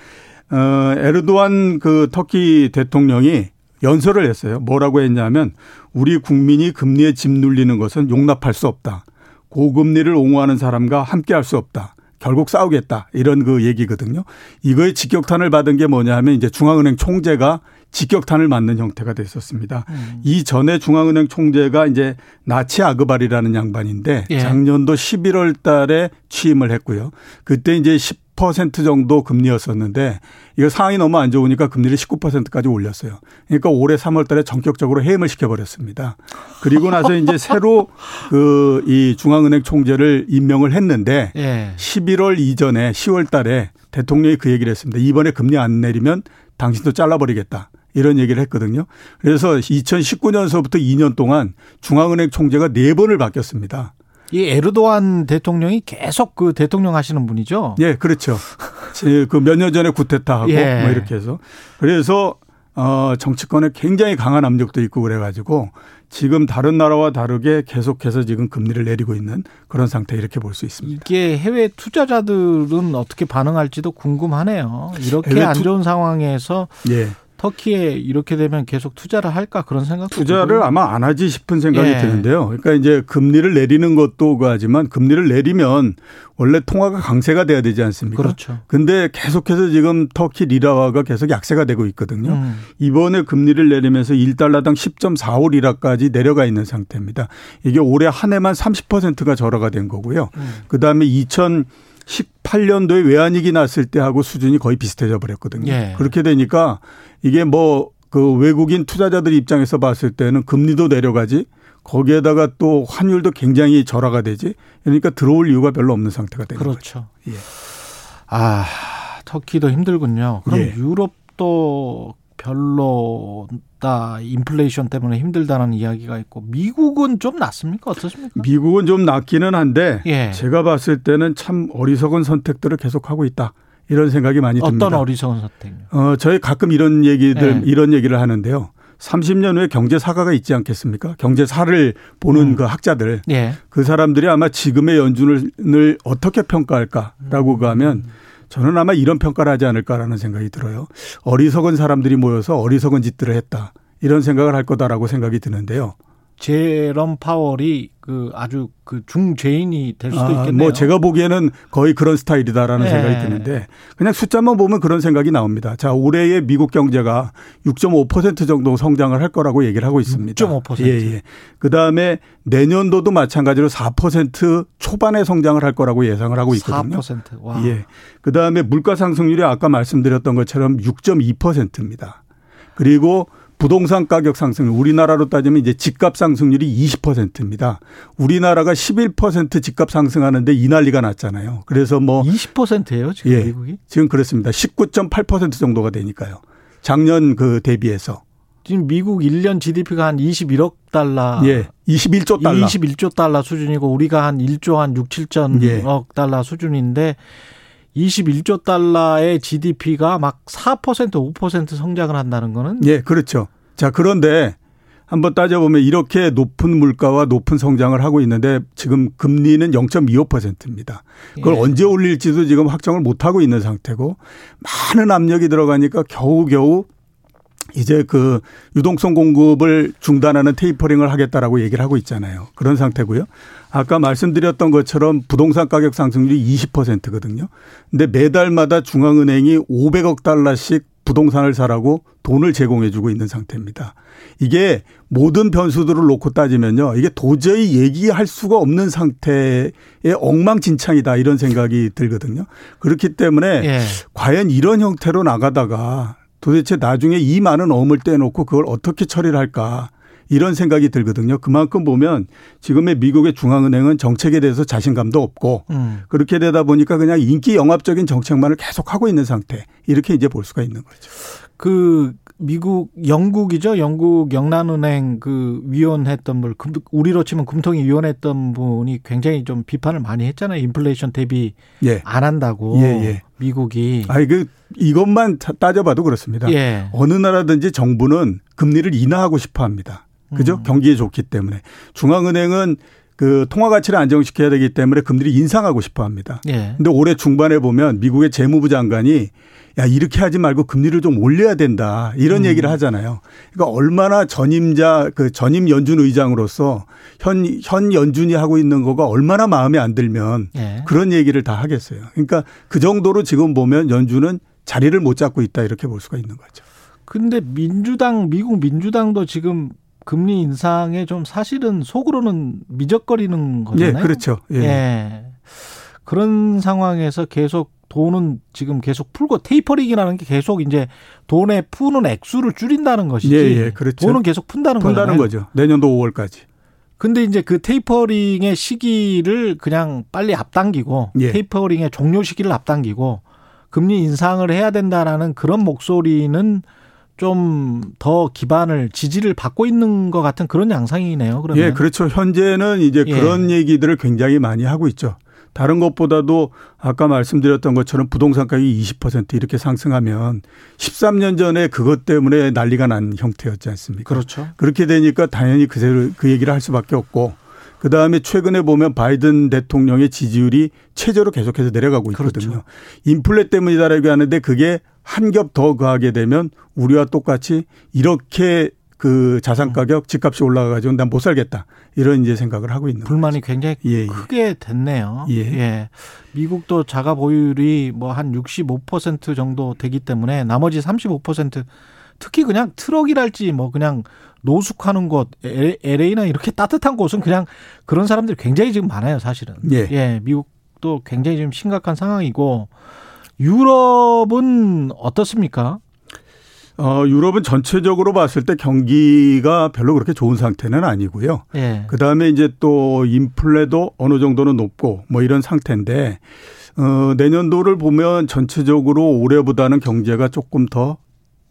어 에르도안 그 터키 대통령이 연설을 했어요. 뭐라고 했냐면 우리 국민이 금리에 집 눌리는 것은 용납할 수 없다. 고금리를 옹호하는 사람과 함께 할 수 없다. 결국 싸우겠다. 이런 그 얘기거든요. 이거에 직격탄을 받은 게 뭐냐 하면 이제 중앙은행 총재가 직격탄을 맞는 형태가 됐었습니다. 음. 이 전에 중앙은행 총재가 이제 나치 아그발이라는 양반인데 예. 작년도 11월 달에 취임을 했고요. 그때 이제 10% 정도 금리였었는데 이거 상황이 너무 안 좋으니까 금리를 19%까지 올렸어요. 그러니까 올해 3월 달에 전격적으로 해임을 시켜버렸습니다. 그리고 나서 이제 새로 그 이 중앙은행 총재를 임명을 했는데 예. 11월 이전에 10월 달에 대통령이 그 얘기를 했습니다. 이번에 금리 안 내리면 당신도 잘라버리겠다. 이런 얘기를 했거든요. 그래서 2019년서부터 2년 동안 중앙은행 총재가 네 번을 바뀌었습니다. 이 에르도안 대통령이 계속 그 대통령 하시는 분이죠. 예, 그렇죠. 그 몇 년 전에 구테타하고 예. 뭐 이렇게 해서 그래서 어 정치권에 굉장히 강한 압력도 있고 그래가지고 지금 다른 나라와 다르게 계속해서 지금 금리를 내리고 있는 그런 상태 이렇게 볼 수 있습니다. 이게 해외 투자자들은 어떻게 반응할지도 궁금하네요. 이렇게 안 투- 좋은 상황에서 예. 터키에 이렇게 되면 계속 투자를 할까 그런 생각도 투자를 들고요. 아마 안 하지 싶은 생각이 예. 드는데요. 그러니까 이제 금리를 내리는 것도 그하지만 금리를 내리면 원래 통화가 강세가 돼야 되지 않습니까? 그렇죠. 근데 계속해서 지금 터키 리라화가 계속 약세가 되고 있거든요. 음. 이번에 금리를 내리면서 1달러당 10.45 리라까지 내려가 있는 상태입니다. 이게 올해 한 해만 30%가 절하가 된 거고요. 음. 그다음에 2018년도에 외환위기 났을 때하고 수준이 거의 비슷해져 버렸거든요. 예. 그렇게 되니까 이게 뭐 그 외국인 투자자들 입장에서 봤을 때는 금리도 내려가지 거기에다가 또 환율도 굉장히 절하가 되지 그러니까 들어올 이유가 별로 없는 상태가 되는 거죠. 그렇죠. 예. 아 터키도 힘들군요. 그럼 예. 유럽도 별로다 인플레이션 때문에 힘들다는 이야기가 있고 미국은 좀 낫습니까? 어떻습니까? 미국은 좀 낫기는 한데 예. 제가 봤을 때는 참 어리석은 선택들을 계속하고 있다. 이런 생각이 많이 듭니다. 어떤 어리석은 선택요? 어, 저희 가끔 이런 얘기들, 예. 이런 얘기를 하는데요. 30년 후에 경제사가가 있지 않겠습니까? 경제사를 보는 음. 그 학자들. 예. 그 사람들이 아마 지금의 연준을 어떻게 평가할까라고 음. 하면 저는 아마 이런 평가를 하지 않을까라는 생각이 들어요. 어리석은 사람들이 모여서 어리석은 짓들을 했다. 이런 생각을 할 거다라고 생각이 드는데요. 제럼 파월이 그 아주 그 중죄인이 될 수도 아, 있겠네요. 뭐 제가 보기에는 거의 그런 스타일이다라는 네. 생각이 드는데 그냥 숫자만 보면 그런 생각이 나옵니다. 자, 올해의 미국 경제가 6.5% 정도 성장을 할 거라고 얘기를 하고 있습니다. 6.5%. 예, 예. 그다음에 내년도도 마찬가지로 4% 초반에 성장을 할 거라고 예상을 하고 있거든요. 4%. 와. 예. 그다음에 물가 상승률이 아까 말씀드렸던 것처럼 6.2%입니다. 그리고 부동산 가격 상승, 우리나라로 따지면 이제 집값 상승률이 20%입니다. 우리나라가 11% 집값 상승하는데 이 난리가 났잖아요. 그래서 뭐 20%예요, 지금 예. 미국이? 지금 그렇습니다. 19.8% 정도가 되니까요. 작년 그 대비해서 지금 미국 1년 GDP가 한 21억 달러. 예, 21조 달러. 21조 달러 수준이고 우리가 한 1조 한 6, 7천억 예. 달러 수준인데 21조 달러의 GDP가 막 4% 5% 성장을 한다는 거는 예, 그렇죠. 자, 그런데 한번 따져보면 이렇게 높은 물가와 높은 성장을 하고 있는데 지금 금리는 0.25%입니다. 그걸 예. 언제 올릴지도 지금 확정을 못 하고 있는 상태고 많은 압력이 들어가니까 겨우겨우 이제 그 유동성 공급을 중단하는 테이퍼링을 하겠다라고 얘기를 하고 있잖아요. 그런 상태고요. 아까 말씀드렸던 것처럼 부동산 가격 상승률이 20%거든요. 근데 매달마다 중앙은행이 500억 달러씩 부동산을 사라고 돈을 제공해주고 있는 상태입니다. 이게 모든 변수들을 놓고 따지면요. 이게 도저히 얘기할 수가 없는 상태의 엉망진창이다 이런 생각이 들거든요. 그렇기 때문에 예. 과연 이런 형태로 나가다가 도대체 나중에 이 많은 어음을 떼놓고 그걸 어떻게 처리를 할까. 이런 생각이 들거든요. 그만큼 보면 지금의 미국의 중앙은행은 정책에 대해서 자신감도 없고 음. 그렇게 되다 보니까 그냥 인기 영합적인 정책만을 계속 하고 있는 상태. 이렇게 이제 볼 수가 있는 거죠. 그 미국 영국이죠. 영국 영란은행 그 위원했던 분 금- 우리로 치면 금통위 위원했던 분이 굉장히 좀 비판을 많이 했잖아요. 인플레이션 대비 예. 안 한다고 예, 예. 미국이 아이 그 이것만 타- 따져봐도 그렇습니다. 예. 어느 나라든지 정부는 금리를 인하하고 싶어 합니다. 그죠? 음. 경기에 좋기 때문에. 중앙은행은 그 통화 가치를 안정시켜야 되기 때문에 금리를 인상하고 싶어 합니다. 예. 근데 올해 중반에 보면 미국의 재무부 장관이 야, 이렇게 하지 말고 금리를 좀 올려야 된다. 이런 음. 얘기를 하잖아요. 그러니까 얼마나 전임자, 그 전임 연준 의장으로서 현, 현 연준이 하고 있는 거가 얼마나 마음에 안 들면 예. 그런 얘기를 다 하겠어요. 그러니까 그 정도로 지금 보면 연준은 자리를 못 잡고 있다 이렇게 볼 수가 있는 거죠. 근데 민주당 미국 민주당도 지금 금리 인상에 좀 사실은 속으로는 미적거리는 예, 거잖아요. 그렇죠. 예. 예. 그런 상황에서 계속 돈은 지금 계속 풀고 테이퍼링이라는 게 계속 이제 돈에 푸는 액수를 줄인다는 것이지. 예, 예, 그렇죠. 돈은 계속 푼다는 푼다는 거잖아요. 거죠. 내년도 5월까지. 근데 이제 그 테이퍼링의 시기를 그냥 빨리 앞당기고 예. 테이퍼링의 종료 시기를 앞당기고 금리 인상을 해야 된다라는 그런 목소리는 좀 더 기반을 지지를 받고 있는 것 같은 그런 양상이네요. 그러면 예, 그렇죠. 현재는 이제 예. 그런 얘기들을 굉장히 많이 하고 있죠. 다른 것보다도 아까 말씀드렸던 것처럼 부동산 가격이 20% 이렇게 상승하면 13년 전에 그것 때문에 난리가 난 형태였지 않습니까? 그렇죠. 그렇게 되니까 당연히 그대로 그 얘기를 할 수밖에 없고 그 다음에 최근에 보면 바이든 대통령의 지지율이 최저로 계속해서 내려가고 있거든요. 그렇죠. 인플레 때문이다라고 하는데 그게 한 겹 더 가게 되면 우리와 똑같이 이렇게 그 음. 자산 가격 집값이 올라가가지고 난 못 살겠다 이런 이제 생각을 하고 있는 거죠. 불만이 굉장히 예, 예. 크게 됐네요. 예. 미국도 자가 보유율이 뭐 한 65% 정도 되기 때문에 나머지 35% 특히 그냥 트럭이랄지 뭐 그냥 노숙하는 곳 LA나 이렇게 따뜻한 곳은 그냥 그런 사람들이 굉장히 지금 많아요, 사실은. 예. 미국도 굉장히 지금 심각한 상황이고 유럽은 어떻습니까? 어, 유럽은 전체적으로 봤을 때 경기가 별로 그렇게 좋은 상태는 아니고요. 예. 그 다음에 이제 또 인플레도 어느 정도는 높고 뭐 이런 상태인데, 어, 내년도를 보면 전체적으로 올해보다는 경제가 조금 더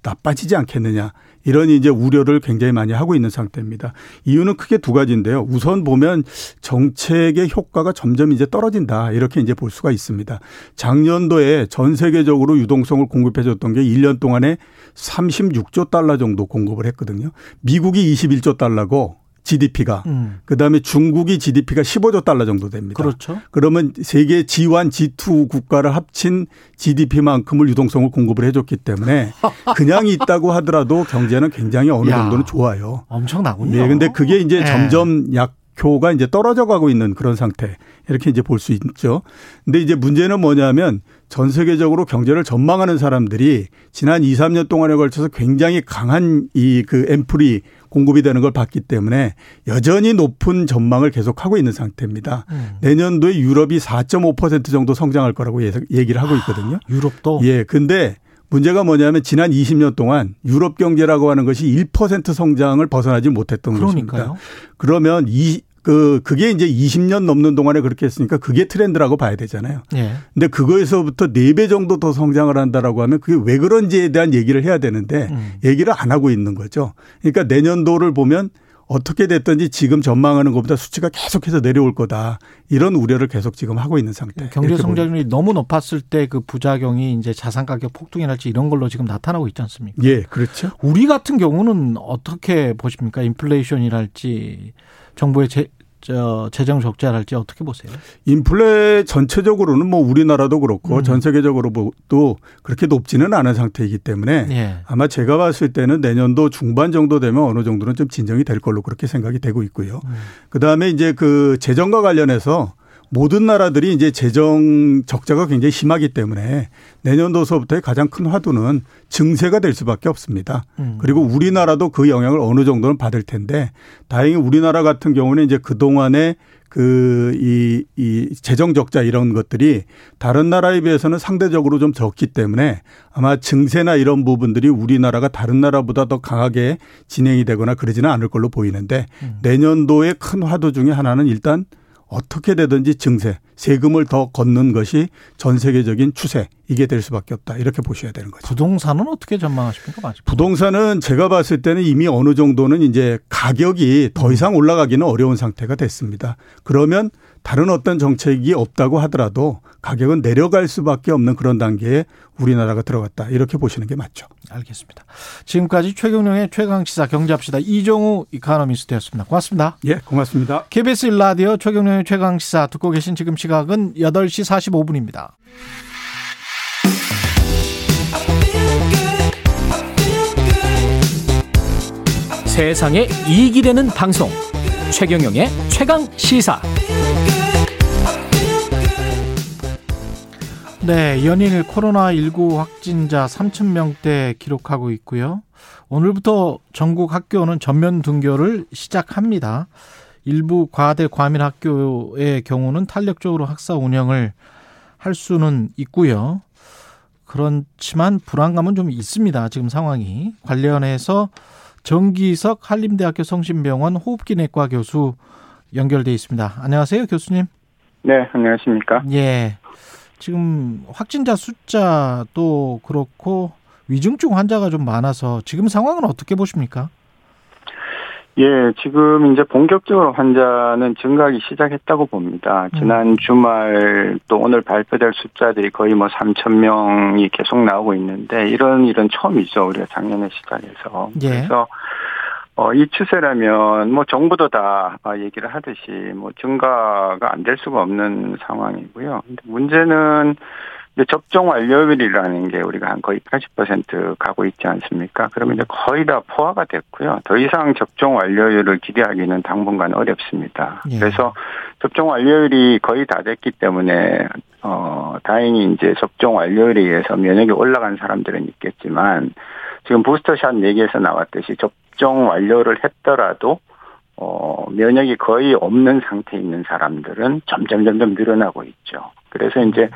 나빠지지 않겠느냐. 이런 이제 우려를 굉장히 많이 하고 있는 상태입니다. 이유는 크게 두 가지인데요. 우선 보면 정책의 효과가 점점 이제 떨어진다. 이렇게 이제 볼 수가 있습니다. 작년도에 전 세계적으로 유동성을 공급해 줬던 게 1년 동안에 36조 달러 정도 공급을 했거든요. 미국이 21조 달러고 GDP가 음. 그다음에 중국이 GDP가 15조 달러 정도 됩니다. 그렇죠. 그러면 세계 G1, G2 국가를 합친 GDP만큼을 유동성을 공급을 해줬기 때문에 그냥 있다고 하더라도 경제는 굉장히 어느 야. 정도는 좋아요. 엄청나군요. 네, 근데 그게 이제 예. 점점 약 효가 이제 떨어져 가고 있는 그런 상태. 이렇게 이제 볼 수 있죠. 근데 이제 문제는 뭐냐면 전 세계적으로 경제를 전망하는 사람들이 지난 2, 3년 동안에 걸쳐서 굉장히 강한 이 그 앰플이 공급이 되는 걸 봤기 때문에 여전히 높은 전망을 계속하고 있는 상태입니다. 음. 내년도에 유럽이 4.5% 정도 성장할 거라고 예- 얘기를 하고 있거든요. 유럽도 예, 근데 문제가 뭐냐면 지난 20년 동안 유럽 경제라고 하는 것이 1% 성장을 벗어나지 못했던 그러니까요. 것입니다. 그러면 이, 그, 그게 이제 20년 넘는 동안에 그렇게 했으니까 그게 트렌드라고 봐야 되잖아요. 예. 근데 그거에서부터 4배 정도 더 성장을 한다라고 하면 그게 왜 그런지에 대한 얘기를 해야 되는데 음. 얘기를 안 하고 있는 거죠. 그러니까 내년도를 보면 어떻게 됐든지 지금 전망하는 것보다 수치가 계속해서 내려올 거다. 이런 우려를 계속 지금 하고 있는 상태. 경제. 성장률이 너무 높았을 때 그 부작용이 이제 자산 가격 폭등이랄지 이런 걸로 지금 나타나고 있지 않습니까? 예, 그렇죠. 우리 같은 경우는 어떻게 보십니까? 인플레이션이랄지 정부의 제, 저 재정 적자랄지 어떻게 보세요? 인플레 전체적으로는 뭐 우리나라도 그렇고 음. 전 세계적으로도 그렇게 높지는 않은 상태이기 때문에 예. 아마 제가 봤을 때는 내년도 중반 정도 되면 어느 정도는 좀 진정이 될 걸로 그렇게 생각이 되고 있고요. 음. 그다음에 이제 그 재정과 관련해서 모든 나라들이 이제 재정 적자가 굉장히 심하기 때문에 내년도서부터의 가장 큰 화두는 증세가 될 수밖에 없습니다. 음. 그리고 우리나라도 그 영향을 어느 정도는 받을 텐데 다행히 우리나라 같은 경우는 이제 그동안에 그, 이, 이 재정 적자 이런 것들이 다른 나라에 비해서는 상대적으로 좀 적기 때문에 아마 증세나 이런 부분들이 우리나라가 다른 나라보다 더 강하게 진행이 되거나 그러지는 않을 걸로 보이는데 내년도의 큰 화두 중에 하나는 일단 어떻게 되든지 증세, 세금을 더 걷는 것이 전 세계적인 추세, 이게 될 수밖에 없다. 이렇게 보셔야 되는 거죠. 부동산은 어떻게 전망하십니까? 마지막. 부동산은 제가 봤을 때는 이미 어느 정도는 이제 가격이 더 이상 올라가기는 어려운 상태가 됐습니다. 그러면 다른 어떤 정책이 없다고 하더라도 가격은 내려갈 수밖에 없는 그런 단계에 우리나라가 들어갔다. 이렇게 보시는 게 맞죠. 알겠습니다. 지금까지 최경령의 최강시사 경제합시다. 이종우 이카노미스트였습니다. 고맙습니다. 예, 고맙습니다. KBS 일라디오 최경령의 최강시사 듣고 계신 지금 시각은 8시 45분입니다. 세상에 이익이 되는 방송 최경영의 최강 시사 네, 연일 코로나19 확진자 3,000명대 기록하고 있고요. 오늘부터 전국 학교는 전면 등교를 시작합니다. 일부 과대 과밀 학교의 경우는 탄력적으로 학사 운영을 할 수는 있고요. 그렇지만 불안감은 좀 있습니다. 지금 상황이. 관련해서 정기석 한림대학교 성심병원 호흡기내과 교수 연결돼 있습니다. 안녕하세요, 교수님. 네, 안녕하십니까? 예. 지금 확진자 숫자도 그렇고 위중증 환자가 좀 많아서 지금 상황은 어떻게 보십니까? 예, 지금 이제 본격적으로 환자는 증가하기 시작했다고 봅니다. 지난 주말 또 오늘 발표될 숫자들이 거의 뭐 3천 명이 계속 나오고 있는데 이런 일은 처음이죠. 우리가 작년에 시작해서. 예. 그래서 어, 이 추세라면 뭐 정부도 다 아, 얘기를 하듯이 뭐 증가가 안 될 수가 없는 상황이고요. 문제는 이제 접종 완료율이라는 게 우리가 한 거의 80% 가고 있지 않습니까? 그러면 이제 거의 다 포화가 됐고요. 더 이상 접종 완료율을 기대하기는 당분간 어렵습니다. 예. 그래서 접종 완료율이 거의 다 됐기 때문에 어 다행히 이제 접종 완료율에 의해서 면역이 올라간 사람들은 있겠지만 지금 부스터샷 얘기에서 나왔듯이 접 종 완료를 했더라도 어 면역이 거의 없는 상태에 있는 사람들은 점점 점점 늘어나고 있죠. 그래서 이제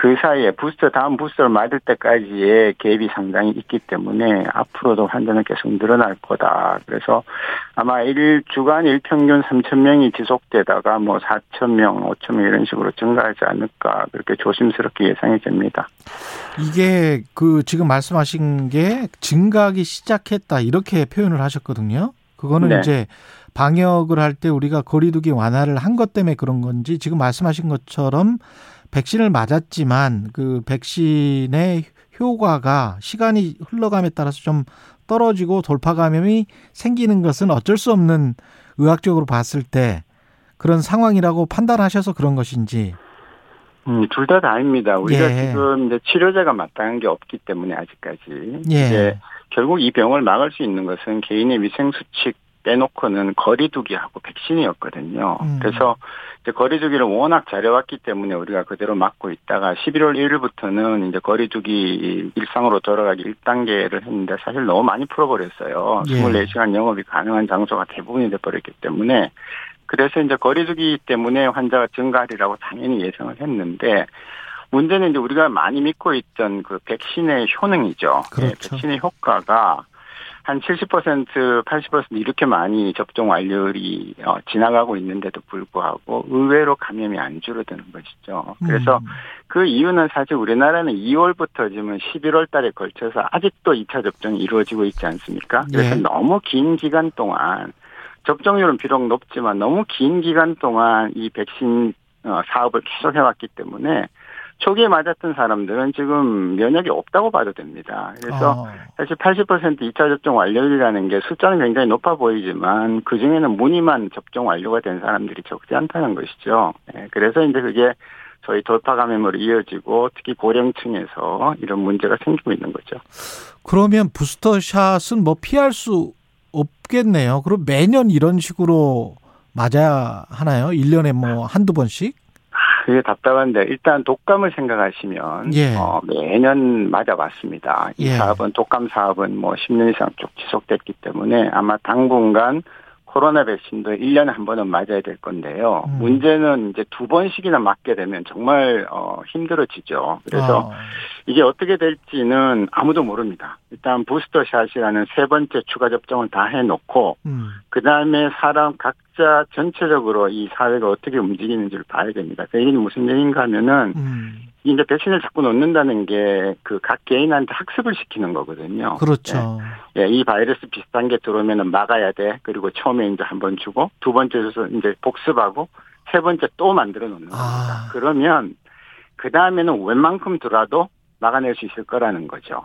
그 사이에 부스터 다음 부스터를 맞을 때까지의 갭이 상당히 있기 때문에 앞으로도 환자는 계속 늘어날 거다. 그래서 아마 일 주간 일평균 3천 명이 지속되다가 뭐 4천 명, 5천 명 이런 식으로 증가하지 않을까 그렇게 조심스럽게 예상이 됩니다. 이게 그 지금 말씀하신 게 증가하기 시작했다 이렇게 표현을 하셨거든요. 그거는 네. 이제 방역을 할 때 우리가 거리두기 완화를 한 것 때문에 그런 건지 지금 말씀하신 것처럼 백신을 맞았지만 그 백신의 효과가 시간이 흘러감에 따라서 좀 떨어지고 돌파 감염이 생기는 것은 어쩔 수 없는 의학적으로 봤을 때 그런 상황이라고 판단하셔서 그런 것인지 음, 둘 다 다입니다. 우리가 예. 지금 이제 치료제가 마땅한 게 없기 때문에 아직까지. 예. 이제 결국 이 병을 막을 수 있는 것은 개인의 위생 수칙 빼놓고는 거리두기하고 백신이었거든요. 음. 그래서 이제 거리두기를 워낙 잘해왔기 때문에 우리가 그대로 막고 있다가 11월 1일부터는 이제 거리두기 일상으로 돌아가기 1단계를 했는데 사실 너무 많이 풀어버렸어요. 예. 24시간 영업이 가능한 장소가 대부분이 돼버렸기 때문에 그래서 이제 거리두기 때문에 환자가 증가하리라고 당연히 예상을 했는데 문제는 이제 우리가 많이 믿고 있던 그 백신의 효능이죠. 그렇죠. 네, 백신의 효과가 한 70%, 80% 이렇게 많이 접종 완료율이 어, 지나가고 있는데도 불구하고 의외로 감염이 안 줄어드는 것이죠. 그래서 음. 그 이유는 사실 우리나라는 2월부터 지금 11월 달에 걸쳐서 아직도 2차 접종이 이루어지고 있지 않습니까? 그래서 예. 너무 긴 기간 동안 접종률은 비록 높지만 너무 긴 기간 동안 이 백신 어, 사업을 계속 해왔기 때문에 초기에 맞았던 사람들은 지금 면역이 없다고 봐도 됩니다. 그래서 어. 사실 80% 2차 접종 완료율이라는 게 숫자는 굉장히 높아 보이지만 그 중에는 무늬만 접종 완료가 된 사람들이 적지 않다는 것이죠. 예, 그래서 이제 그게 저희 돌파 감염으로 이어지고 특히 고령층에서 이런 문제가 생기고 있는 거죠. 그러면 부스터 샷은 뭐 피할 수 없겠네요. 그럼 매년 이런 식으로 맞아야 하나요? 1년에 뭐 한두 번씩? 그게 답답한데 일단 독감을 생각하시면 예. 어, 매년 맞아왔습니다. 이 예. 사업은 독감 사업은 뭐 10년 이상 쭉 지속됐기 때문에 아마 당분간 코로나 백신도 1년에 한 번은 맞아야 될 건데요. 음. 문제는 이제 두 번씩이나 맞게 되면 정말 어, 힘들어지죠. 그래서 어. 이게 어떻게 될지는 아무도 모릅니다. 일단 부스터샷이라는 세 번째 추가 접종을 다 해놓고 음. 그 다음에 사람 각자 전체적으로 이 사회가 어떻게 움직이는지를 봐야 됩니다. 그 얘기는 무슨 얘기인가 하면은 음. 이제 백신을 자꾸 놓는다는 게 그 각 개인한테 학습을 시키는 거거든요. 그렇죠. 예, 이 바이러스 비슷한 게 들어오면은 막아야 돼. 그리고 처음에 이제 한 번 주고 두 번째 줘서 이제 복습하고 세 번째 또 만들어 놓는 겁니다. 아. 그러면 그 다음에는 웬만큼 들어도 막아낼 수 있을 거라는 거죠.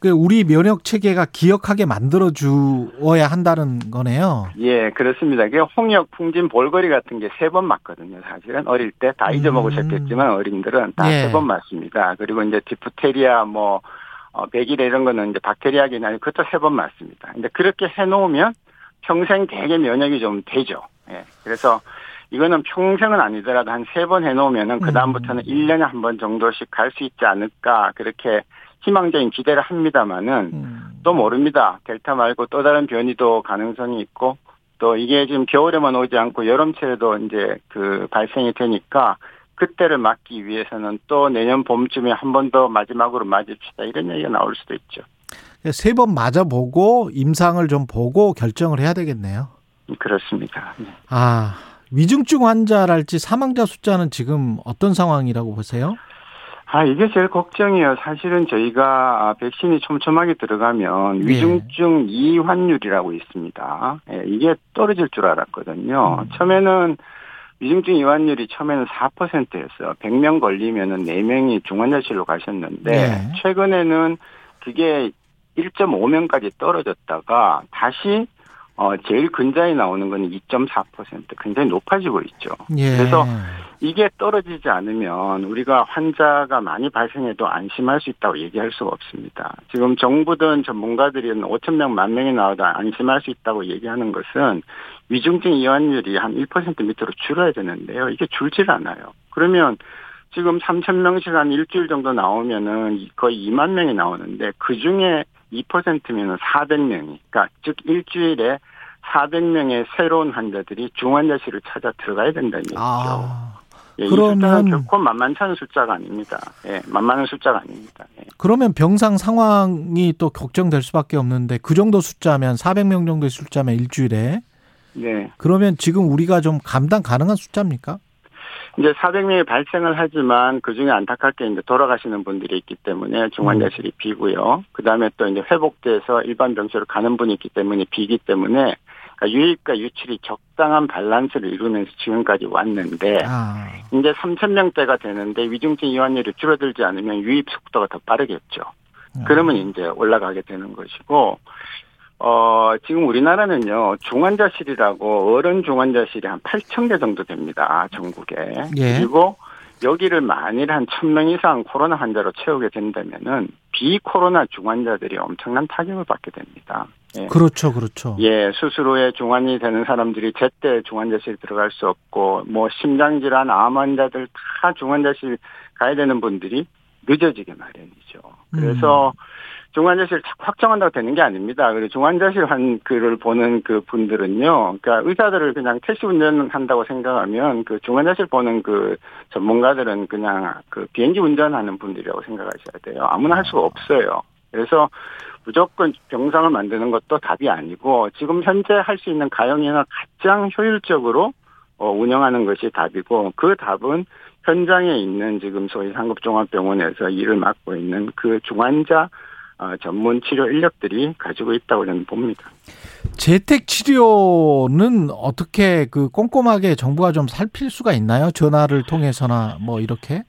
그 우리 면역 체계가 기억하게 만들어 주어야 한다는 거네요. 예, 그렇습니다. 그게 홍역, 풍진, 볼거리 같은 게 세 번 맞거든요. 사실은 어릴 때다 음. 잊어먹으셨겠지만 어린들은 다 예. 세번 맞습니다. 그리고 이제 디프테리아, 뭐 어, 백이래 이런 거는 이제 박테리아긴 아니고 그것도 세 번 맞습니다. 근데 그렇게 해 놓으면 평생 되게 면역이 좀 되죠. 예, 그래서 이거는 평생은 아니더라도 한 세 번 해놓으면은 그 다음부터는 음. 1년에 한 번 정도씩 갈 수 있지 않을까 그렇게 희망적인 기대를 합니다만은 음. 또 모릅니다. 델타 말고 또 다른 변이도 가능성이 있고 또 이게 지금 겨울에만 오지 않고 여름철에도 이제 그 발생이 되니까 그때를 막기 위해서는 또 내년 봄쯤에 한 번 더 마지막으로 맞읍시다 이런 얘기가 나올 수도 있죠. 세 번 맞아보고 임상을 좀 보고 결정을 해야 되겠네요. 그렇습니다. 네. 아, 위중증 환자랄지 사망자 숫자는 지금 어떤 상황이라고 보세요? 아, 이게 제일 걱정이에요. 사실은 저희가 아, 백신이 촘촘하게 들어가면 예. 위중증 이환율이라고 있습니다. 예, 이게 떨어질 줄 알았거든요. 음. 처음에는 위중증 이환율이 처음에는 4%였어요. 100명 걸리면은 4명이 중환자실로 가셨는데 네. 최근에는 그게 1.5명까지 떨어졌다가 다시 어 제일 근자에 나오는 거는 2.4% 굉장히 높아지고 있죠. 예. 그래서 이게 떨어지지 않으면 우리가 환자가 많이 발생해도 안심할 수 있다고 얘기할 수가 없습니다. 지금 정부든 전문가들이 5천 명, 만 명이 나와도 안심할 수 있다고 얘기하는 것은 위중증 이완율이 한 1% 밑으로 줄어야 되는데요. 이게 줄질 않아요. 그러면 지금 3천 명씩 한 일주일 정도 나오면은 거의 2만 명이 나오는데 그 중에 2%면은 400명이, 그러니까 즉 일주일에 400명의 새로운 환자들이 중환자실을 찾아 들어가야 된다는 얘기죠. 아, 예, 그러면- 결코 만만치 않은 숫자가 아닙니다. 예, 만만한 숫자가 아닙니다. 예. 그러면 병상 상황이 또 걱정될 수밖에 없는데 그 정도 숫자면 400명 정도의 숫자면 일주일에 네. 그러면 지금 우리가 좀 감당 가능한 숫자입니까? 이제 400명이 발생을 하지만 그 중에 안타깝게 이제 돌아가시는 분들이 있기 때문에 중환자실이 음. 비고요. 그 다음에 또 이제 회복돼서 일반 병실로 가는 분이 있기 때문에 비기 때문에 그러니까 유입과 유출이 적당한 밸런스를 이루면서 지금까지 왔는데 아, 이제 3천 명대가 되는데 위중증 이완율이 줄어들지 않으면 유입 속도가 더 빠르겠죠. 음. 그러면 이제 올라가게 되는 것이고, 어, 지금 우리나라는요, 중환자실이라고 어른 중환자실이 한 8천 개 정도 됩니다, 전국에. 예. 그리고 여기를 만일 한 1000명 이상 코로나 환자로 채우게 된다면은 비코로나 중환자들이 엄청난 타격을 받게 됩니다. 예. 그렇죠, 그렇죠. 예, 수술 후에 중환이 되는 사람들이 제때 중환자실 들어갈 수 없고, 뭐, 심장질환, 암 환자들 다 중환자실 가야 되는 분들이 늦어지게 마련이죠. 그래서 중환자실 확정한다고 되는 게 아닙니다. 그리고 중환자실 한 그를 보는 그 분들은요, 그러니까 의사들을 그냥 택시 운전한다고 생각하면 그 중환자실 보는 그 전문가들은 그냥 그 비행기 운전하는 분들이라고 생각하셔야 돼요. 아무나 할 수가 없어요. 그래서 무조건 병상을 만드는 것도 답이 아니고 지금 현재 할 수 있는 가용이나 가장 효율적으로 어, 운영하는 것이 답이고 그 답은 현장에 있는 지금 소위 상급종합병원에서 일을 맡고 있는 그 중환자 어, 전문 치료 인력들이 가지고 있다고 저는 봅니다. 재택 치료는 어떻게 그 꼼꼼하게 정부가 좀 살필 수가 있나요? 전화를 통해서나 뭐 이렇게?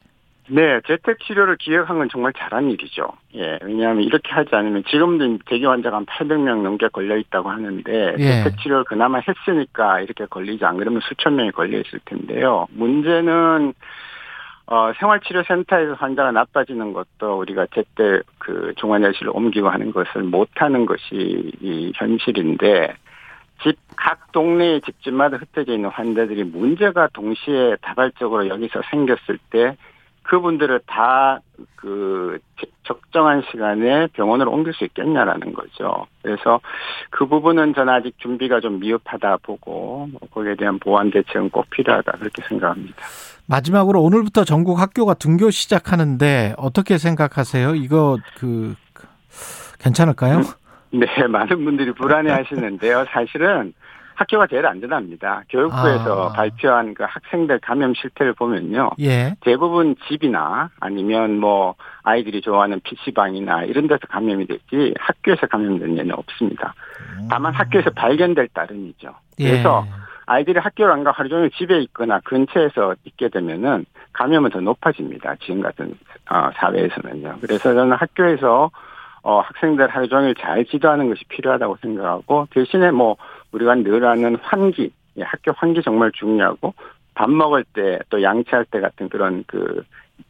네, 재택 치료를 기획한 건 정말 잘한 일이죠. 예, 왜냐하면 이렇게 하지 않으면 지금도 대기 환자가 한 800명 넘게 걸려 있다고 하는데 예. 재택 치료를 그나마 했으니까 이렇게 걸리지 안 그러면 수천 명이 걸려 있을 텐데요. 문제는 어, 생활치료센터에서 환자가 나빠지는 것도 우리가 제때 그 중환자실을 옮기고 하는 것을 못하는 것이 이 현실인데 집, 각 동네의 집집마다 흩어져 있는 환자들이 문제가 동시에 다발적으로 여기서 생겼을 때 그분들을 다 그 적정한 시간에 병원으로 옮길 수 있겠냐라는 거죠. 그래서 그 부분은 저는 아직 준비가 좀 미흡하다 보고 뭐 거기에 대한 보완 대책은 꼭 필요하다 그렇게 생각합니다. 마지막으로 오늘부터 전국 학교가 등교 시작하는데 어떻게 생각하세요? 이거 그 괜찮을까요? 네, 많은 분들이 불안해 하시는데요. 사실은 학교가 제일 안전합니다. 교육부에서 아. 발표한 그 학생들 감염 실태를 보면요. 예. 대부분 집이나 아니면 뭐 아이들이 좋아하는 PC방이나 이런 데서 감염이 됐지 학교에서 감염된 예는 없습니다. 다만 학교에서 발견될 따름이죠. 그래서 예. 아이들이 학교를 안 가고 하루 종일 집에 있거나 근처에서 있게 되면은 감염은 더 높아집니다. 지금 같은 어, 사회에서는요. 그래서 저는 학교에서 어, 학생들 하루 종일 잘 지도하는 것이 필요하다고 생각하고 대신에 뭐 우리가 늘 하는 환기, 예, 학교 환기 정말 중요하고 밥 먹을 때 또 양치할 때 같은 그런 그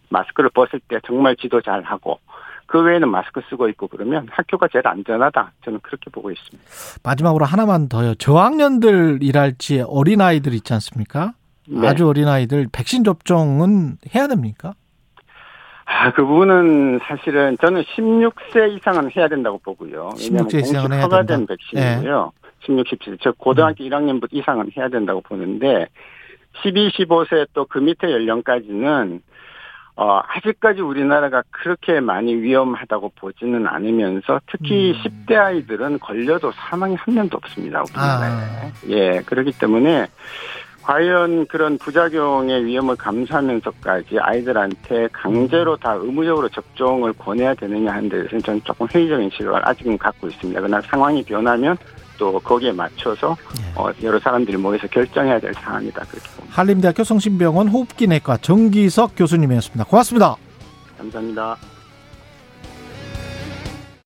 마스크를 벗을 때 정말 지도 잘 하고 그 외에는 마스크 쓰고 있고 그러면 학교가 제일 안전하다. 저는 그렇게 보고 있습니다. 마지막으로 하나만 더요. 저학년들이랄지 어린 아이들 있지 않습니까? 네. 아주 어린 아이들 백신 접종은 해야 됩니까? 아, 그 부분은 사실은 저는 16세 이상은 해야 된다고 보고요. 왜냐하면 16세 이상은 해야 허가된 된다. 백신이고요. 16, 17세, 즉 고등학교 1학년부터 이상은 해야 된다고 보는데 12, 15세 또 그 밑에 연령까지는 어, 아직까지 우리나라가 그렇게 많이 위험하다고 보지는 않으면서 특히 10대 아이들은 걸려도 사망이 한 명도 없습니다. 우리나라에. 아. 예, 그렇기 때문에 과연 그런 부작용의 위험을 감수하면서까지 아이들한테 강제로 다 의무적으로 접종을 권해야 되느냐 하는 데서는 저는 조금 회의적인 시각을 아직은 갖고 있습니다. 그러나 상황이 변하면 또 거기에 맞춰서 어, 여러 사람들이 모여서 결정해야 될 사안이다. 그렇게 봅니다. 한림대학교 성심병원 호흡기내과 정기석 교수님이었습니다. 고맙습니다. 감사합니다.